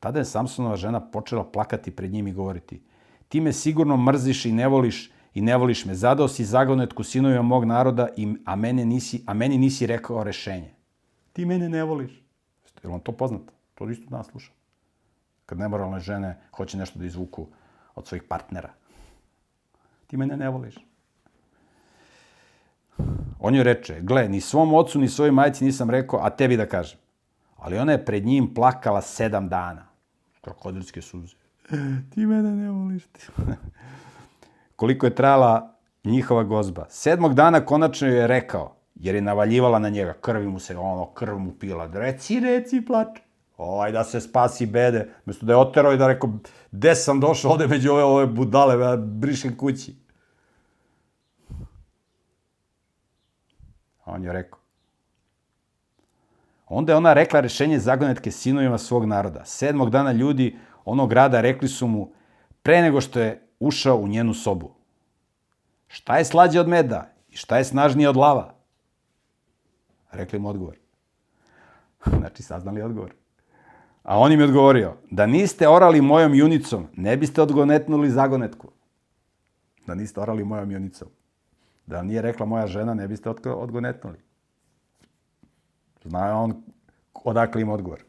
Tada je Samsonova žena počela plakati pred njim i govoriti Ti me sigurno mrziš i ne voliš i ne voliš me. Zadao si zagonetku sinovima mog naroda, i, a, mene nisi, a meni nisi rekao rešenje. Ti mene ne voliš. Je vam to poznato? To isto danas sluša. Kad nemoralne žene hoće nešto da izvuku od svojih partnera. Ti mene ne voliš. On joj reče, gle, ni svom ocu, ni svojoj majci nisam rekao, a tebi da kažem. Ali ona je pred njim plakala sedam dana krokodilske suze. Ti mene ne voliš. Ti. Koliko je trajala njihova gozba. Sedmog dana konačno je rekao, jer je navaljivala na njega, krvi mu se, ono, krv mu pila. Reci, reci, plač. Ovaj, da se spasi bede. Mesto da je oterao i da rekao, gde sam došao ovde među ove, ove budale, ja brišem kući. A on je rekao, Onda je ona rekla rešenje zagonetke sinovima svog naroda. Sedmog dana ljudi onog grada rekli su mu, pre nego što je ušao u njenu sobu. Šta je slađe od meda i šta je snažnije od lava? Rekli mu odgovor. Znači, saznali odgovor. A on im je odgovorio, da niste orali mojom junicom, ne biste odgonetnuli zagonetku. Da niste orali mojom junicom. Da nije rekla moja žena, ne biste odgonetnuli. Zna on odakle ima odgovor.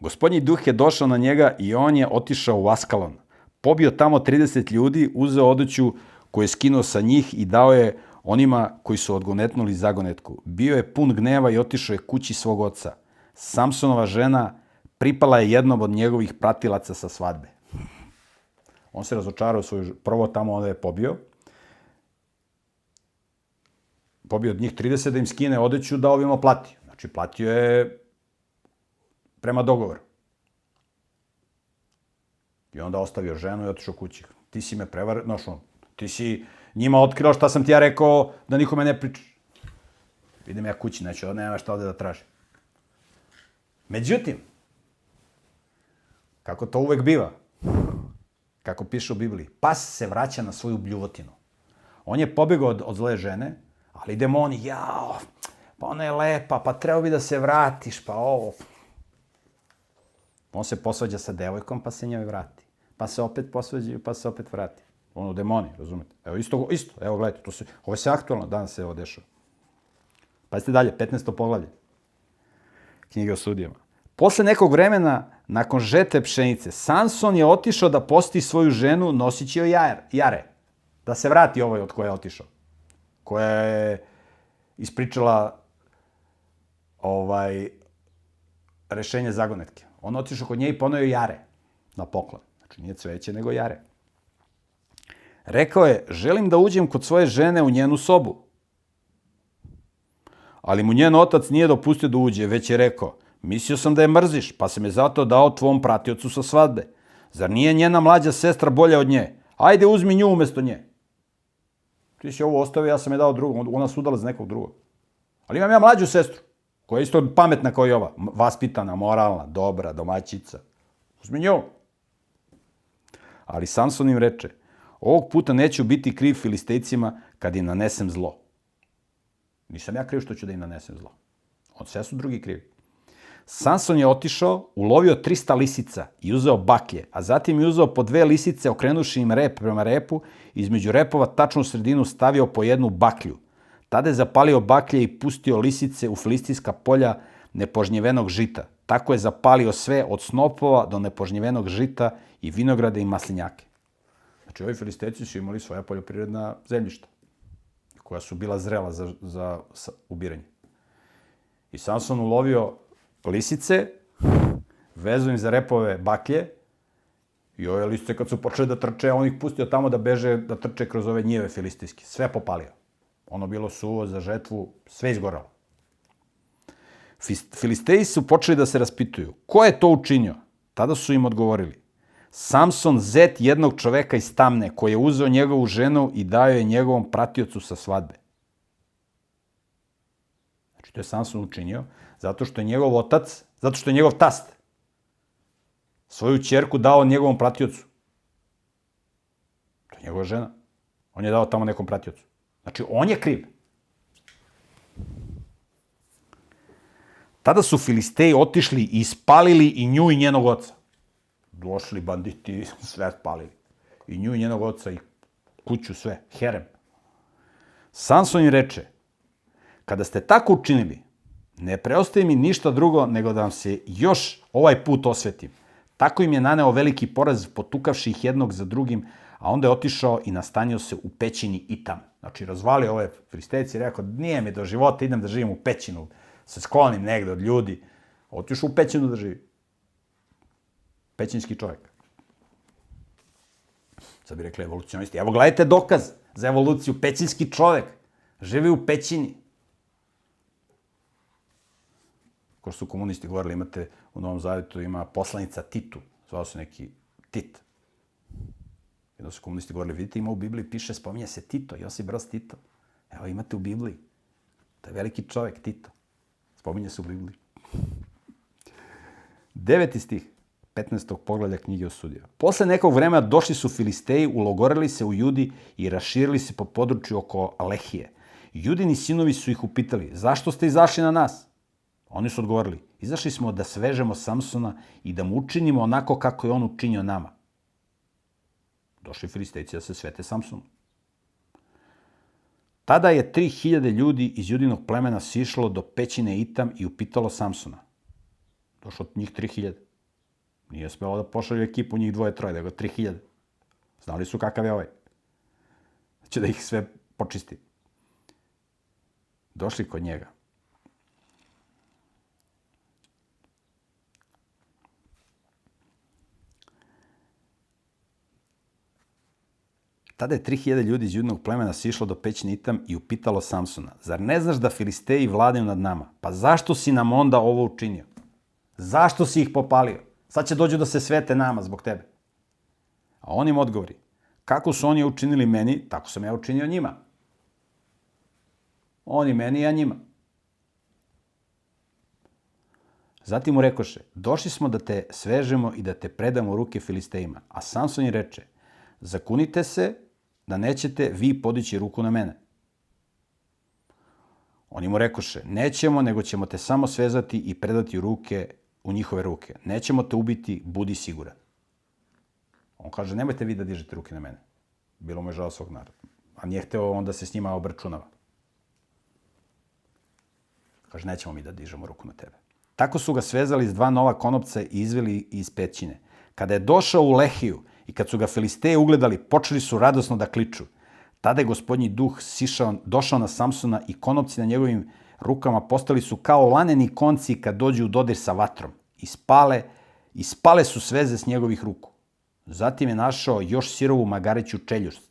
Gospodnji duh je došao na njega i on je otišao u Askalon. Pobio tamo 30 ljudi, uzeo odeću koju je skinuo sa njih i dao je onima koji su odgonetnuli zagonetku. Bio je pun gneva i otišao je kući svog oca. Samsonova žena pripala je jednom od njegovih pratilaca sa svadbe. On se razočarao svoju, prvo tamo onda je pobio, pobio od njih 30 da im skine odeću da ovima plati. Znači, platio je prema dogovoru. I onda ostavio ženu i otišao kući. Ti si me prevar... Znaš, on, ti si njima otkrilo šta sam ti ja rekao da nikome ne pričaš. Idem ja kući, neću, nema šta ovde da tražim. Međutim, kako to uvek biva, kako piše u Bibliji, pas se vraća na svoju bljuvotinu. On je pobegao od, od zle žene, Ali demoni, jao, pa ona je lepa, pa treba bi da se vratiš, pa ovo. On se posvađa sa devojkom, pa se njoj vrati. Pa se opet posvađa, pa se opet vrati. Ono, demoni, razumete? Evo, isto, isto, evo, gledajte, to se, ovo sve aktualno, danas se ovo dešava. Pazite dalje, 15. poglavlje. Knjiga o sudijama. Posle nekog vremena, nakon žete pšenice, Samson je otišao da posti svoju ženu nosići joj jare. Da se vrati ovoj od koje je otišao. Koja je ispričala ovaj, rešenje zagonetke. On otišao kod nje i ponio jare na poklon. Znači nije cveće, nego jare. Rekao je, želim da uđem kod svoje žene u njenu sobu. Ali mu njen otac nije dopustio da uđe, već je rekao, mislio sam da je mrziš, pa sam je zato dao tvom pratiocu sa svadbe. Zar nije njena mlađa sestra bolja od nje? Ajde, uzmi nju umesto nje. Ti si ovo ostavio, ja sam je dao drugom, ona se udala za nekog drugog. Ali imam ja mlađu sestru, koja je isto pametna kao i ova, vaspitana, moralna, dobra, domaćica. Uzmi nju. Ali Samson im reče, ovog puta neću biti kriv filistejcima kad im nanesem zlo. Nisam ja kriv što ću da im nanesem zlo. Od sve su drugi krivi. Samson je otišao, ulovio 300 lisica i uzeo baklje, a zatim je uzeo po dve lisice, okrenuši im rep prema repu, između repova tačnu sredinu stavio po jednu baklju. Tada je zapalio baklje i pustio lisice u filistijska polja nepožnjevenog žita. Tako je zapalio sve od snopova do nepožnjevenog žita i vinograde i maslinjake. Znači, ovi filisteci su imali svoja poljoprivredna zemljišta, koja su bila zrela za, za, ubiranje. I Samson ulovio lisice, vezu im za repove baklje i ove lisice kad su počeli da trče, on ih pustio tamo da beže, da trče kroz ove njive filistijske. Sve popalio. Ono bilo suvo za žetvu, sve izgoralo. Filisteji su počeli da se raspituju. Ko je to učinio? Tada su im odgovorili. Samson, zet jednog čoveka iz Tamne, koji je uzeo njegovu ženu i dao je njegovom pratiocu sa svadbe. Znači, to je Samson učinio, zato što je njegov otac, zato što je njegov tast svoju čerku dao njegovom pratiocu. To je njegova žena. On je dao tamo nekom pratiocu. Znači, on je kriv. Tada su Filisteji otišli i ispalili i nju i njenog oca. Došli banditi, sve spalili. I nju i njenog oca i kuću, sve. Herem. Samson im reče, kada ste tako učinili, ne preostaje mi ništa drugo nego da vam se još ovaj put osvetim. Tako im je naneo veliki poraz, potukavši ih jednog za drugim, a onda je otišao i nastanio se u pećini Itam. Znači, razvalio ove fristeci i rekao, nije mi do života, idem da živim u pećinu, se sklonim negde od ljudi. Otišao u pećinu da živi. Pećinski čovjek. Sad bi rekli evolucionisti. Evo, gledajte dokaz za evoluciju. Pećinski čovjek. Živi u pećini. Ko su komunisti govorili, imate u Novom Zavetu, ima poslanica Titu. Zvao se neki Tit. Jedno su komunisti govorili, vidite, ima u Bibliji, piše, spominje se Tito, Josip Broz Tito. Evo, imate u Bibliji. To je veliki čovek, Tito. Spominje se u Bibliji. Deveti stih 15. poglavlja knjige o sudiju. Posle nekog vremena došli su Filisteji, ulogorili se u Judi i raširili se po području oko Alehije. Judini sinovi su ih upitali, zašto ste izašli na nas? Oni su odgovorili, izašli smo da svežemo Samsona i da mu učinimo onako kako je on učinio nama. Došli Filistejci da se svete Samsonu. Tada je 3000 ljudi iz judinog plemena sišlo do pećine Itam i upitalo Samsona. Došlo od njih 3000. Nije smelo da pošalju ekipu njih dvoje, troje, nego 3000. Znali su kakav je ovaj. Će da ih sve počisti. Došli kod njega. Tada je 3000 ljudi iz judnog plemena sišlo do pećine Itam i upitalo Samsona, zar ne znaš da Filisteji vladaju nad nama? Pa zašto si nam onda ovo učinio? Zašto si ih popalio? Sad će dođu da se svete nama zbog tebe. A on im odgovori, kako su oni učinili meni, tako sam ja učinio njima. Oni meni, ja njima. Zatim mu rekoše, došli smo da te svežemo i da te predamo u ruke Filistejima. A Samson je reče, zakunite se da nećete vi podići ruku na mene. Oni mu rekoše, nećemo, nego ćemo te samo svezati i predati u ruke, u njihove ruke. Nećemo te ubiti, budi siguran. On kaže, nemojte vi da dižete ruke na mene. Bilo mu je žao svog naroda. A nije hteo on da se s njima obračunava. Kaže, nećemo mi da dižemo ruku na tebe. Tako su ga svezali s dva nova konopca i izveli iz pećine. Kada je došao u Lehiju i kad su ga Filisteje ugledali, počeli su radosno da kliču. Tada je gospodnji duh sišao, došao na Samsona i konopci na njegovim rukama postali su kao laneni konci kad dođu u dodir sa vatrom. Ispale, ispale su sveze s njegovih ruku. Zatim je našao još sirovu magareću čeljušt.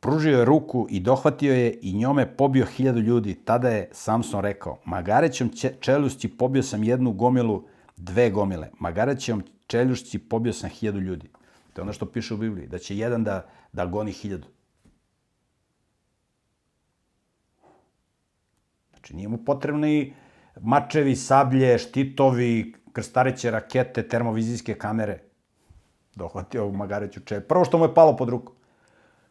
Pružio je ruku i dohvatio je i njome pobio hiljadu ljudi. Tada je Samson rekao, magarećom čeljušći pobio sam jednu gomilu, dve gomile. Magarećom čeljušći pobio sam hiljadu ljudi. To je ono što piše u Bibliji, da će jedan da, da goni hiljadu. Znači, nije mu potrebno i mačevi, sablje, štitovi, krstareće rakete, termovizijske kamere. Dohvatio Magareću če. Prvo što mu je palo pod ruku.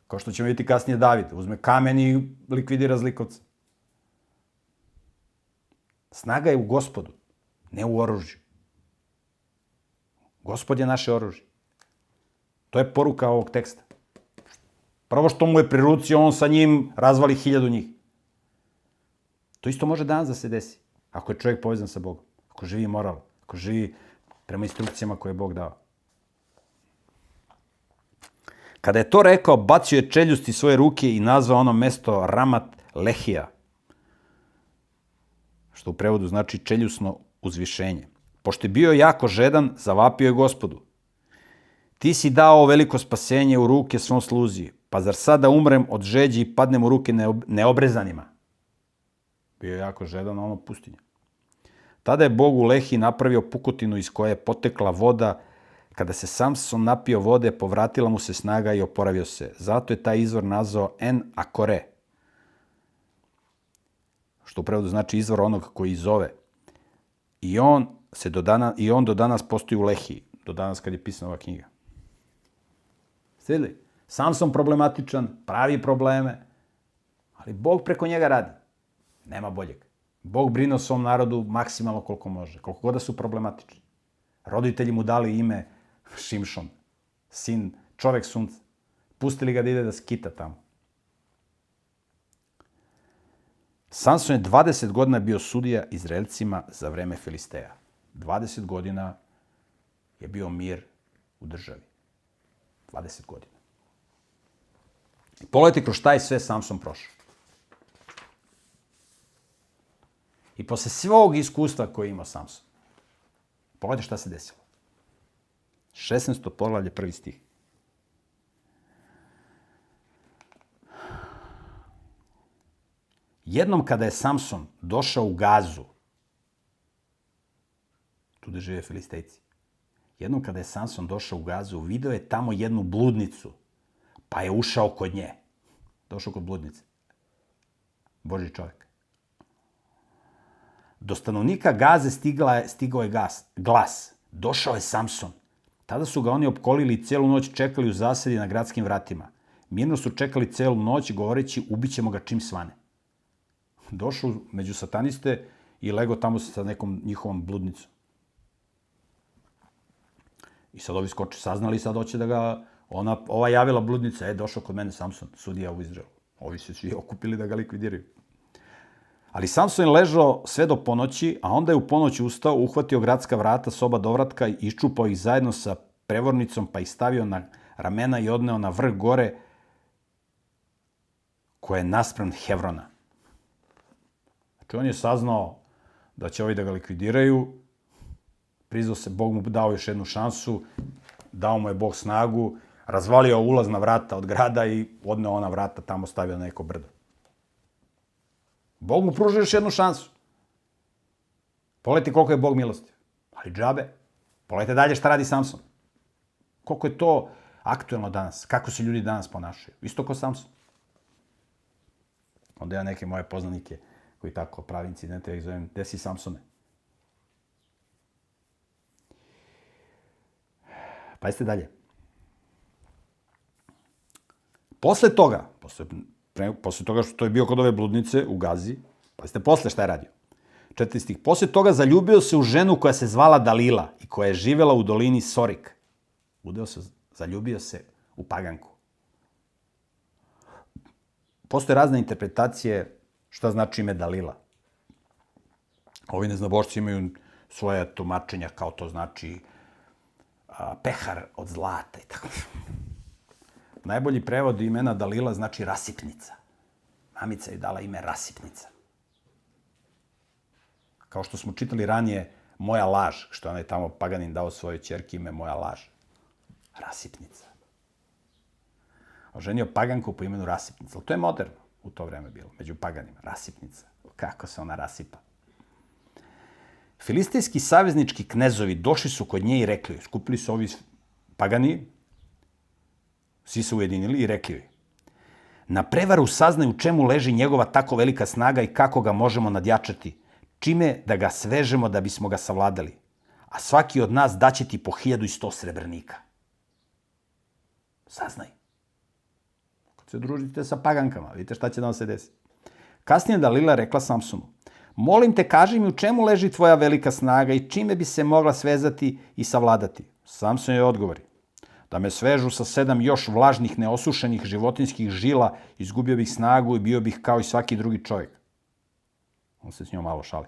Kao što ćemo vidjeti kasnije David. Uzme kamen i likvidira zlikovca. Snaga je u gospodu, ne u oružju. Gospod je naše oružje. To je poruka ovog teksta. Prvo što mu je pri ruci, on sa njim razvali hiljadu njih. To isto može danas da se desi. Ako je čovjek povezan sa Bogom. Ako živi moral. Ako živi prema instrukcijama koje je Bog dao. Kada je to rekao, bacio je čeljusti svoje ruke i nazvao ono mesto Ramat Lehija, što u prevodu znači čeljusno uzvišenje. Pošto je bio jako žedan, zavapio je gospodu. Ti si dao veliko spasenje u ruke svom sluzi, pa zar sada umrem od žeđi i padnem u ruke neobrezanima? Bio je jako žedan ono pustinje. Tada je Bog u Lehi napravio pukotinu iz koje je potekla voda. Kada se Samson napio vode, povratila mu se snaga i oporavio se. Zato je taj izvor nazvao En Akore, što u prevodu znači izvor onog koji zove. I on, se do dana, I on do danas postoji u Lehi, do danas kad je pisana ova knjiga. Svidli? Samson problematičan, pravi probleme, ali Bog preko njega radi. Nema boljeg. Bog brine o svom narodu maksimalno koliko može, koliko god da su problematični. Roditelji mu dali ime Šimšon, sin, čovek sunca. Pustili ga da ide da skita tamo. Samson je 20 godina bio sudija Izraelcima za vreme Filisteja. 20 godina je bio mir u državi. 20 godina. Pogledajte kroz šta je sve Samson prošao. I posle svog iskustva koje ima Samson, pogledajte šta se desilo. 16. poglavlje, prvi stih. Jednom kada je Samson došao u Gazu, tu gde žive filistejci, jednom kada je Samson došao u Gazu, video je tamo jednu bludnicu, pa je ušao kod nje. Došao kod bludnice. Boži čovjek. Do stanovnika Gaze stigla je, stigao je gas, glas. Došao je Samson. Tada su ga oni opkolili i celu noć čekali u zasedi na gradskim vratima. Mirno su čekali celu noć govoreći ubićemo ga čim svane. Došao među sataniste i lego tamo sa nekom njihovom bludnicom. I sad ovi skoči, saznali sad hoće da ga, ona, ova javila bludnica, e, došao kod mene Samson, sudija u Izraelu. Ovi su svi okupili da ga likvidiraju. Ali Samson je ležao sve do ponoći, a onda je u ponoć ustao, uhvatio gradska vrata soba dovratka i iščupao ih zajedno sa prevornicom, pa ih stavio na ramena i odneo na vrh gore, koja je naspram Hevrona. Znači, on je saznao da će ovi da ga likvidiraju, priznao se, Bog mu dao još jednu šansu, dao mu je Bog snagu, razvalio ulazna vrata od grada i odneo ona vrata tamo stavio na neko brdo. Bog mu pruža još jednu šansu. Pogledajte koliko je Bog milosti. Ali džabe. Pogledajte dalje šta radi Samson. Koliko je to aktuelno danas. Kako se ljudi danas ponašaju. Isto kao Samson. Onda ja neke moje poznanike koji tako pravi incidente, ja ih zovem, gde si Samsone? Pazite dalje. Posle toga, posle pre, posle toga što to je bio kod ove bludnice u Gazi, pa ste posle šta je radio? Četiri stih. Posle toga zaljubio se u ženu koja se zvala Dalila i koja je živela u dolini Sorik. Udeo se, zaljubio se u paganku. Postoje razne interpretacije šta znači ime Dalila. Ovi neznabošci imaju svoje tumačenja kao to znači a, pehar od zlata i tako. Najbolji prevod imena Dalila znači rasipnica. Mamica je dala ime rasipnica. Kao što smo čitali ranije, moja laž, što je onaj tamo paganin dao svojoj čerki ime moja laž. Rasipnica. Oženio paganku po imenu Rasipnica. Ali to je moderno u to vreme bilo, među paganima. Rasipnica. Kako se ona rasipa. Filistejski saveznički knezovi došli su kod nje i rekli, skupili su ovi pagani, svi se ujedinili i rekli na prevaru saznaju čemu leži njegova tako velika snaga i kako ga možemo nadjačati, čime da ga svežemo da bismo ga savladali. A svaki od nas daće ti po hiljadu i sto srebrnika. Saznaj. Kad se družite sa pagankama, vidite šta će da vam se desi. Kasnije Dalila rekla Samsonu, molim te, kaži mi u čemu leži tvoja velika snaga i čime bi se mogla svezati i savladati. Samson je odgovori, da me svežu sa sedam još vlažnih, neosušenih životinskih žila, izgubio bih snagu i bio bih kao i svaki drugi čovjek. On se s njom malo šali.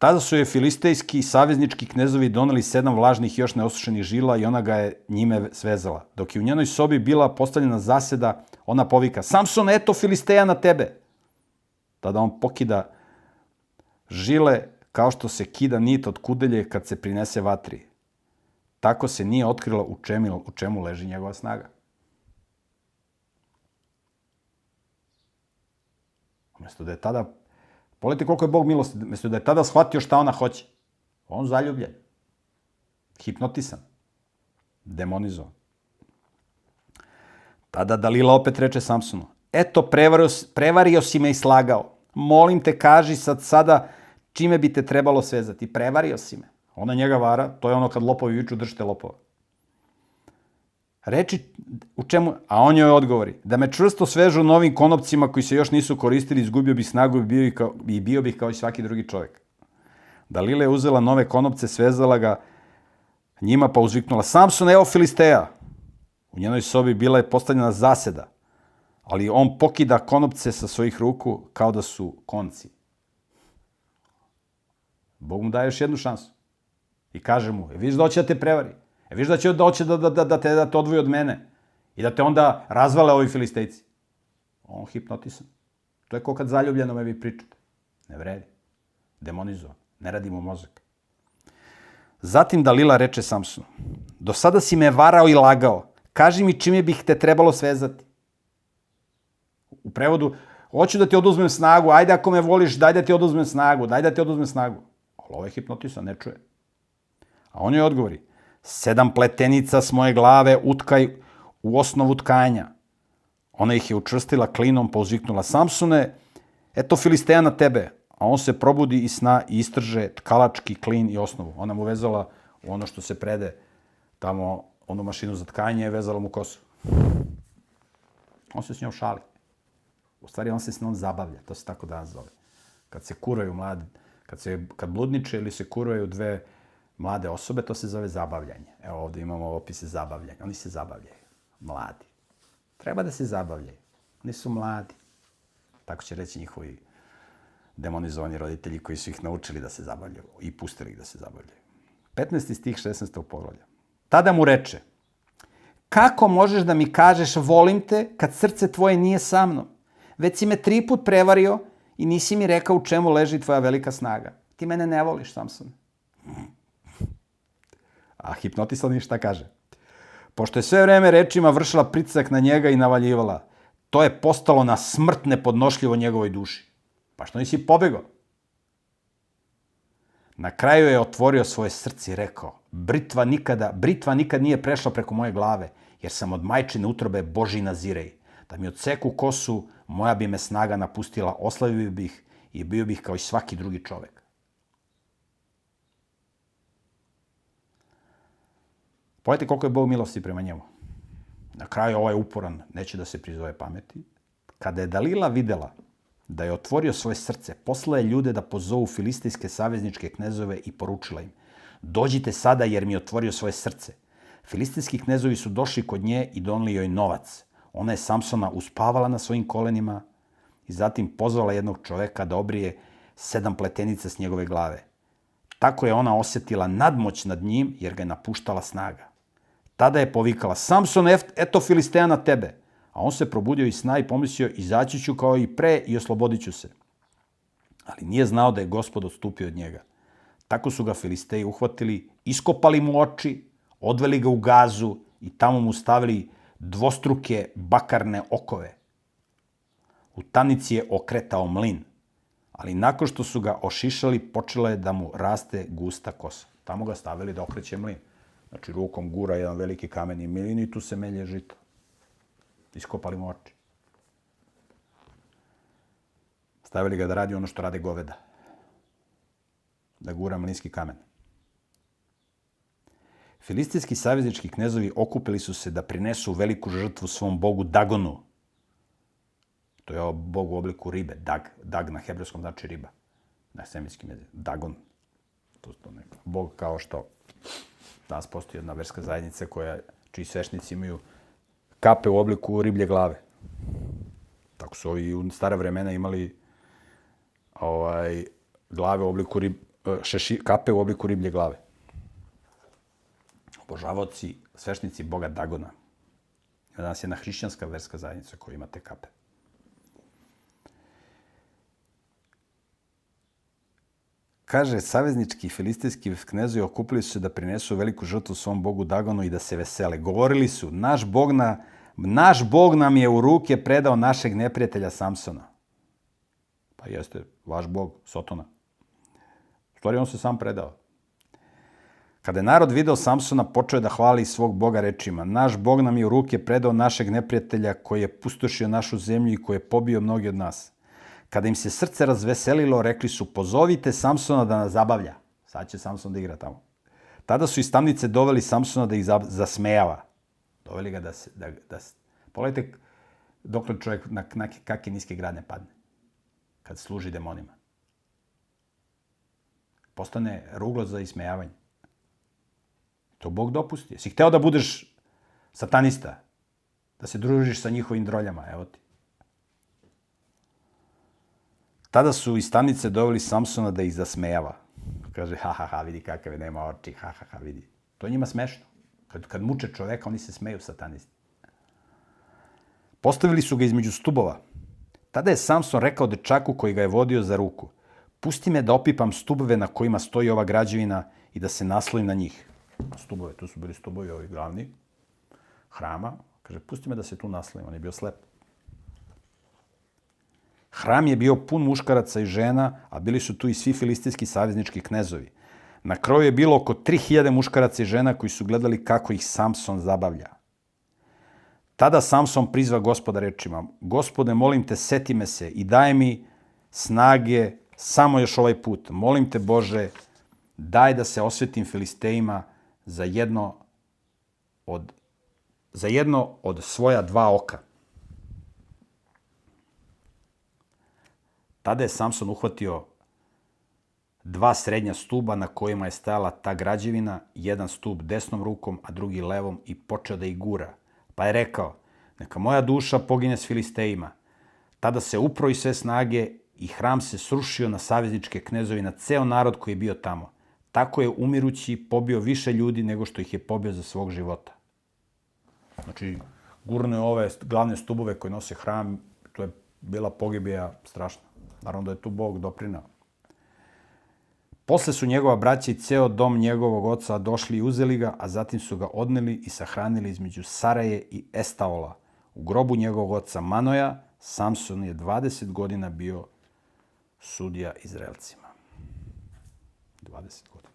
Tada su je filistejski i saveznički knezovi doneli sedam vlažnih još neosušenih žila i ona ga je njime svezala. Dok je u njenoj sobi bila postavljena zaseda, ona povika, Samson, eto Filisteja na tebe. Tada on pokida žile kao što se kida nit od kudelje kad se prinese vatri. Tako se nije otkrilo u čemu, u čemu leži njegova snaga. Umesto da je tada, pogledajte koliko je Bog milosti, umesto da je tada shvatio šta ona hoće. On zaljubljen, hipnotisan, demonizovan. Tada Dalila opet reče Samsonu, eto, prevario, prevario si me i slagao. Molim te, kaži sad sada čime bi te trebalo svezati. Prevario si me. Ona njega vara, to je ono kad lopovi viču držite lopova. Reči u čemu, a on joj odgovori, da me čvrsto svežu novim konopcima koji se još nisu koristili, izgubio bih snagu i bio, kao, i bio bih kao i svaki drugi čovjek. Dalila je uzela nove konopce, svezala ga njima pa uzviknula, Samson, evo Filisteja. U njenoj sobi bila je postavljena zaseda, ali on pokida konopce sa svojih ruku kao da su konci. Bog mu daje još jednu šansu. I kaže mu, e, vidiš da hoće da te prevari. E, vidiš da će da hoće da, da, da, da, te, da te odvoji od mene. I da te onda razvale ovi filistejci. On hipnotisan. To je ko kad zaljubljeno me vi pričate. Ne vredi. Demonizovan. Ne radi mu mozak. Zatim Dalila reče Samsonu, do sada si me varao i lagao. Kaži mi čime bih te trebalo svezati. U prevodu, hoću da ti oduzmem snagu, ajde ako me voliš, daj da ti oduzmem snagu, daj da ti oduzmem snagu. Ali ovo je hipnotisan, ne čuje. A on joj odgovori, sedam pletenica s moje glave utkaj u osnovu tkanja. Ona ih je učvrstila klinom, pa uzviknula Samsune, eto Filisteja na tebe. A on se probudi iz sna i istrže tkalački klin i osnovu. Ona mu vezala u ono što se prede tamo, onu mašinu za tkanje je vezala mu kosu. On se s njom šali. U stvari, on se s njom zabavlja. To se tako danas zove. Kad se kuraju mladi, kad, se, kad bludniče ili se kuraju dve mlade osobe, to se zove zabavljanje. Evo ovde imamo opise zabavljanja. Oni se zabavljaju. Mladi. Treba da se zabavljaju. Oni su mladi. Tako će reći njihovi demonizovani roditelji koji su ih naučili da se zabavljaju i pustili ih da se zabavljaju. 15. stih 16. poglavlja. Tada mu reče, kako možeš da mi kažeš volim te kad srce tvoje nije sa mnom? Već si me tri put prevario i nisi mi rekao u čemu leži tvoja velika snaga. Ti mene ne voliš, Samson. A hipnotisan šta kaže? Pošto je sve vreme rečima vršila pritisak na njega i navaljivala, to je postalo na smrt nepodnošljivo njegovoj duši. Pa što nisi pobegao? Na kraju je otvorio svoje srce i rekao, britva nikada, britva nikad nije prešla preko moje glave, jer sam od majčine utrobe Boži nazirej. Da mi odseku kosu, moja bi me snaga napustila, oslavio bih i bio bih kao i svaki drugi čovek. Pogledajte koliko je Bog milosti prema njemu. Na kraju ovaj uporan neće da se prizove pameti. Kada je Dalila videla da je otvorio svoje srce, poslala je ljude da pozovu filistijske savezničke knezove i poručila im Dođite sada jer mi je otvorio svoje srce. Filistijski knezovi su došli kod nje i doneli joj novac. Ona je Samsona uspavala na svojim kolenima i zatim pozvala jednog čoveka da obrije sedam pletenica s njegove glave. Tako je ona osjetila nadmoć nad njim, jer ga je napuštala snaga. Tada je povikala, Samson, eto Filisteja na tebe. A on se probudio iz sna i pomislio, izaći ću kao i pre i oslobodit ću se. Ali nije znao da je gospod odstupio od njega. Tako su ga Filisteji uhvatili, iskopali mu oči, odveli ga u gazu i tamo mu stavili dvostruke bakarne okove. U tamnici je okretao mlin, ali nakon što su ga ošišali, počela je da mu raste gusta kosa. Tamo ga stavili da okreće mlin. Znači, rukom gura jedan veliki kameni mlin i tu se melje žito. Iskopali mu oči. Stavili ga da radi ono što rade goveda. Da gura mlinski kamen. Filistijski saveznički knezovi okupili su se da prinesu veliku žrtvu svom bogu Dagonu. To je bog u obliku ribe, Dag. Dag na hebrejskom znači riba. Na semitskim jeziku. Dagon. To je to neko. Bog kao što danas postoji jedna verska zajednica koja, čiji svešnici imaju kape u obliku riblje glave. Tako su ovi u stare vremena imali ovaj, glave u obliku rib, šeši, kape u obliku riblje glave obožavaoci, svešnici Boga Dagona. Danas je jedna hrišćanska verska zajednica koja ima te kape. Kaže, saveznički filistijski knezovi okupili su se da prinesu veliku žrtvu svom bogu Dagonu i da se vesele. Govorili su, naš bog, na, naš bog nam je u ruke predao našeg neprijatelja Samsona. Pa jeste, vaš bog, Sotona. U stvari, on se sam predao. Kada je narod video Samsona, počeo je da hvali svog boga rečima. Naš bog nam je u ruke predao našeg neprijatelja koji je pustošio našu zemlju i koji je pobio mnogi od nas. Kada im se srce razveselilo, rekli su, pozovite Samsona da nas zabavlja. Sad će Samson da igra tamo. Tada su iz tamnice doveli Samsona da ih zasmejava. Doveli ga da se... Da, da, pogledajte dokle čovjek na, na kakve niske gradne padne. Kad služi demonima. Postane ruglo za ismejavanje. To Bog dopusti. Si hteo da budeš satanista? Da se družiš sa njihovim droljama, evo ti. Tada su iz stanice doveli Samsona da ih zasmejava. Kaže, ha, ha, ha, vidi kakav je, nema oči, ha, ha, ha, vidi. To njima smešno. Kad, kad muče čoveka, oni se smeju satanisti. Postavili su ga između stubova. Tada je Samson rekao dečaku koji ga je vodio za ruku. Pusti me da opipam stubove na kojima stoji ova građevina i da se naslovim na njih stubove, tu su bili stubovi ovi glavni, hrama. Kaže, pusti me da se tu naslovim, on je bio slep. Hram je bio pun muškaraca i žena, a bili su tu i svi filistijski saveznički knezovi. Na kroju je bilo oko 3000 muškaraca i žena koji su gledali kako ih Samson zabavlja. Tada Samson prizva gospoda rečima, gospode, molim te, seti me se i daj mi snage samo još ovaj put. Molim te, Bože, daj da se osvetim Filistejima, za jedno od, za jedno od svoja dva oka. Tada je Samson uhvatio dva srednja stuba na kojima je stajala ta građevina, jedan stub desnom rukom, a drugi levom i počeo da ih gura. Pa je rekao, neka moja duša pogine s Filistejima. Tada se upro i sve snage i hram se srušio na savezničke knezovi, na ceo narod koji je bio tamo. Tako je umirući pobio više ljudi nego što ih je pobio za svog života. Znači, gurne ove glavne stubove koje nose hram, to je bila pogibija strašna. Naravno da je tu Bog doprinao. Posle su njegova braća i ceo dom njegovog oca došli i uzeli ga, a zatim su ga odneli i sahranili između Saraje i Estaola. U grobu njegovog oca Manoja, Samson je 20 godina bio sudija Izraelcima. 20 godina.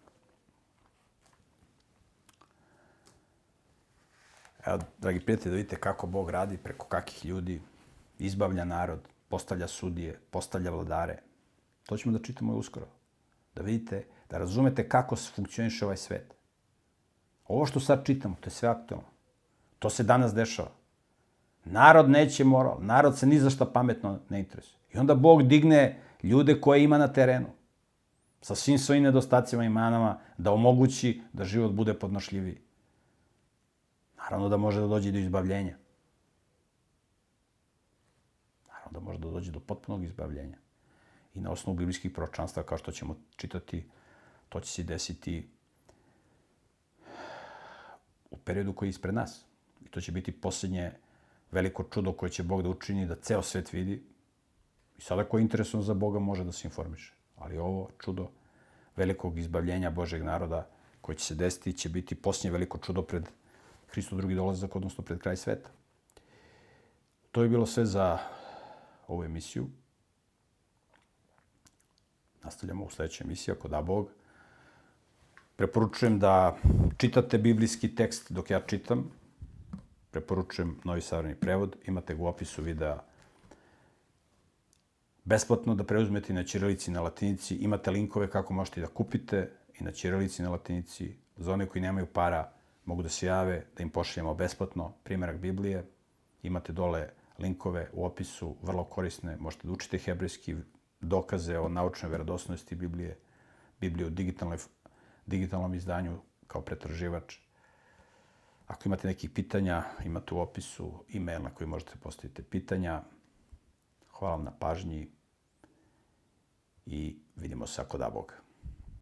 Evo, dragi prijatelji, da vidite kako Bog radi, preko kakih ljudi izbavlja narod, postavlja sudije, postavlja vladare. To ćemo da čitamo uskoro. Da vidite, da razumete kako funkcioniše ovaj svet. Ovo što sad čitamo, to je sve aktualno. To se danas dešava. Narod neće moral, narod se ni za šta pametno ne interesuje. I onda Bog digne ljude koje ima na terenu, sa svim svojim nedostacima i manama, da omogući da život bude podnošljiviji. Naravno da može da dođe do izbavljenja. Naravno da može da dođe do potpunog izbavljenja. i na osnovu biblijskih proročanstva, kao što ćemo čitati, to će se desiti u periodu koji je ispred nas. I to će biti posljednje veliko čudo koje će Bog da učini, da ceo svet vidi. I sada ko je interesuan za Boga može da se informiše. Ali ovo čudo velikog izbavljenja Božeg naroda koje će se desiti će biti posljednje veliko čudo pred Hristo drugi dolazak, odnosno pred kraj sveta. To je bilo sve za ovu emisiju. Nastavljamo u sledećoj emisiji, ako da Bog. Preporučujem da čitate biblijski tekst dok ja čitam. Preporučujem Novi savrani prevod. Imate ga u opisu videa besplatno da preuzmete na ćirilici i na latinici. Imate linkove kako možete da kupite i na ćirilici i na latinici. Za one koji nemaju para mogu da se jave, da im pošaljemo besplatno primjerak Biblije. Imate dole linkove u opisu, vrlo korisne. Možete da učite hebrejski dokaze o naučnoj verodostojnosti Biblije, Bibliju u digitalnom izdanju kao pretraživač. Ako imate nekih pitanja, imate u opisu e-mail na koji možete postaviti pitanja. Hvala vam na pažnji i vidimo se ako da Bog.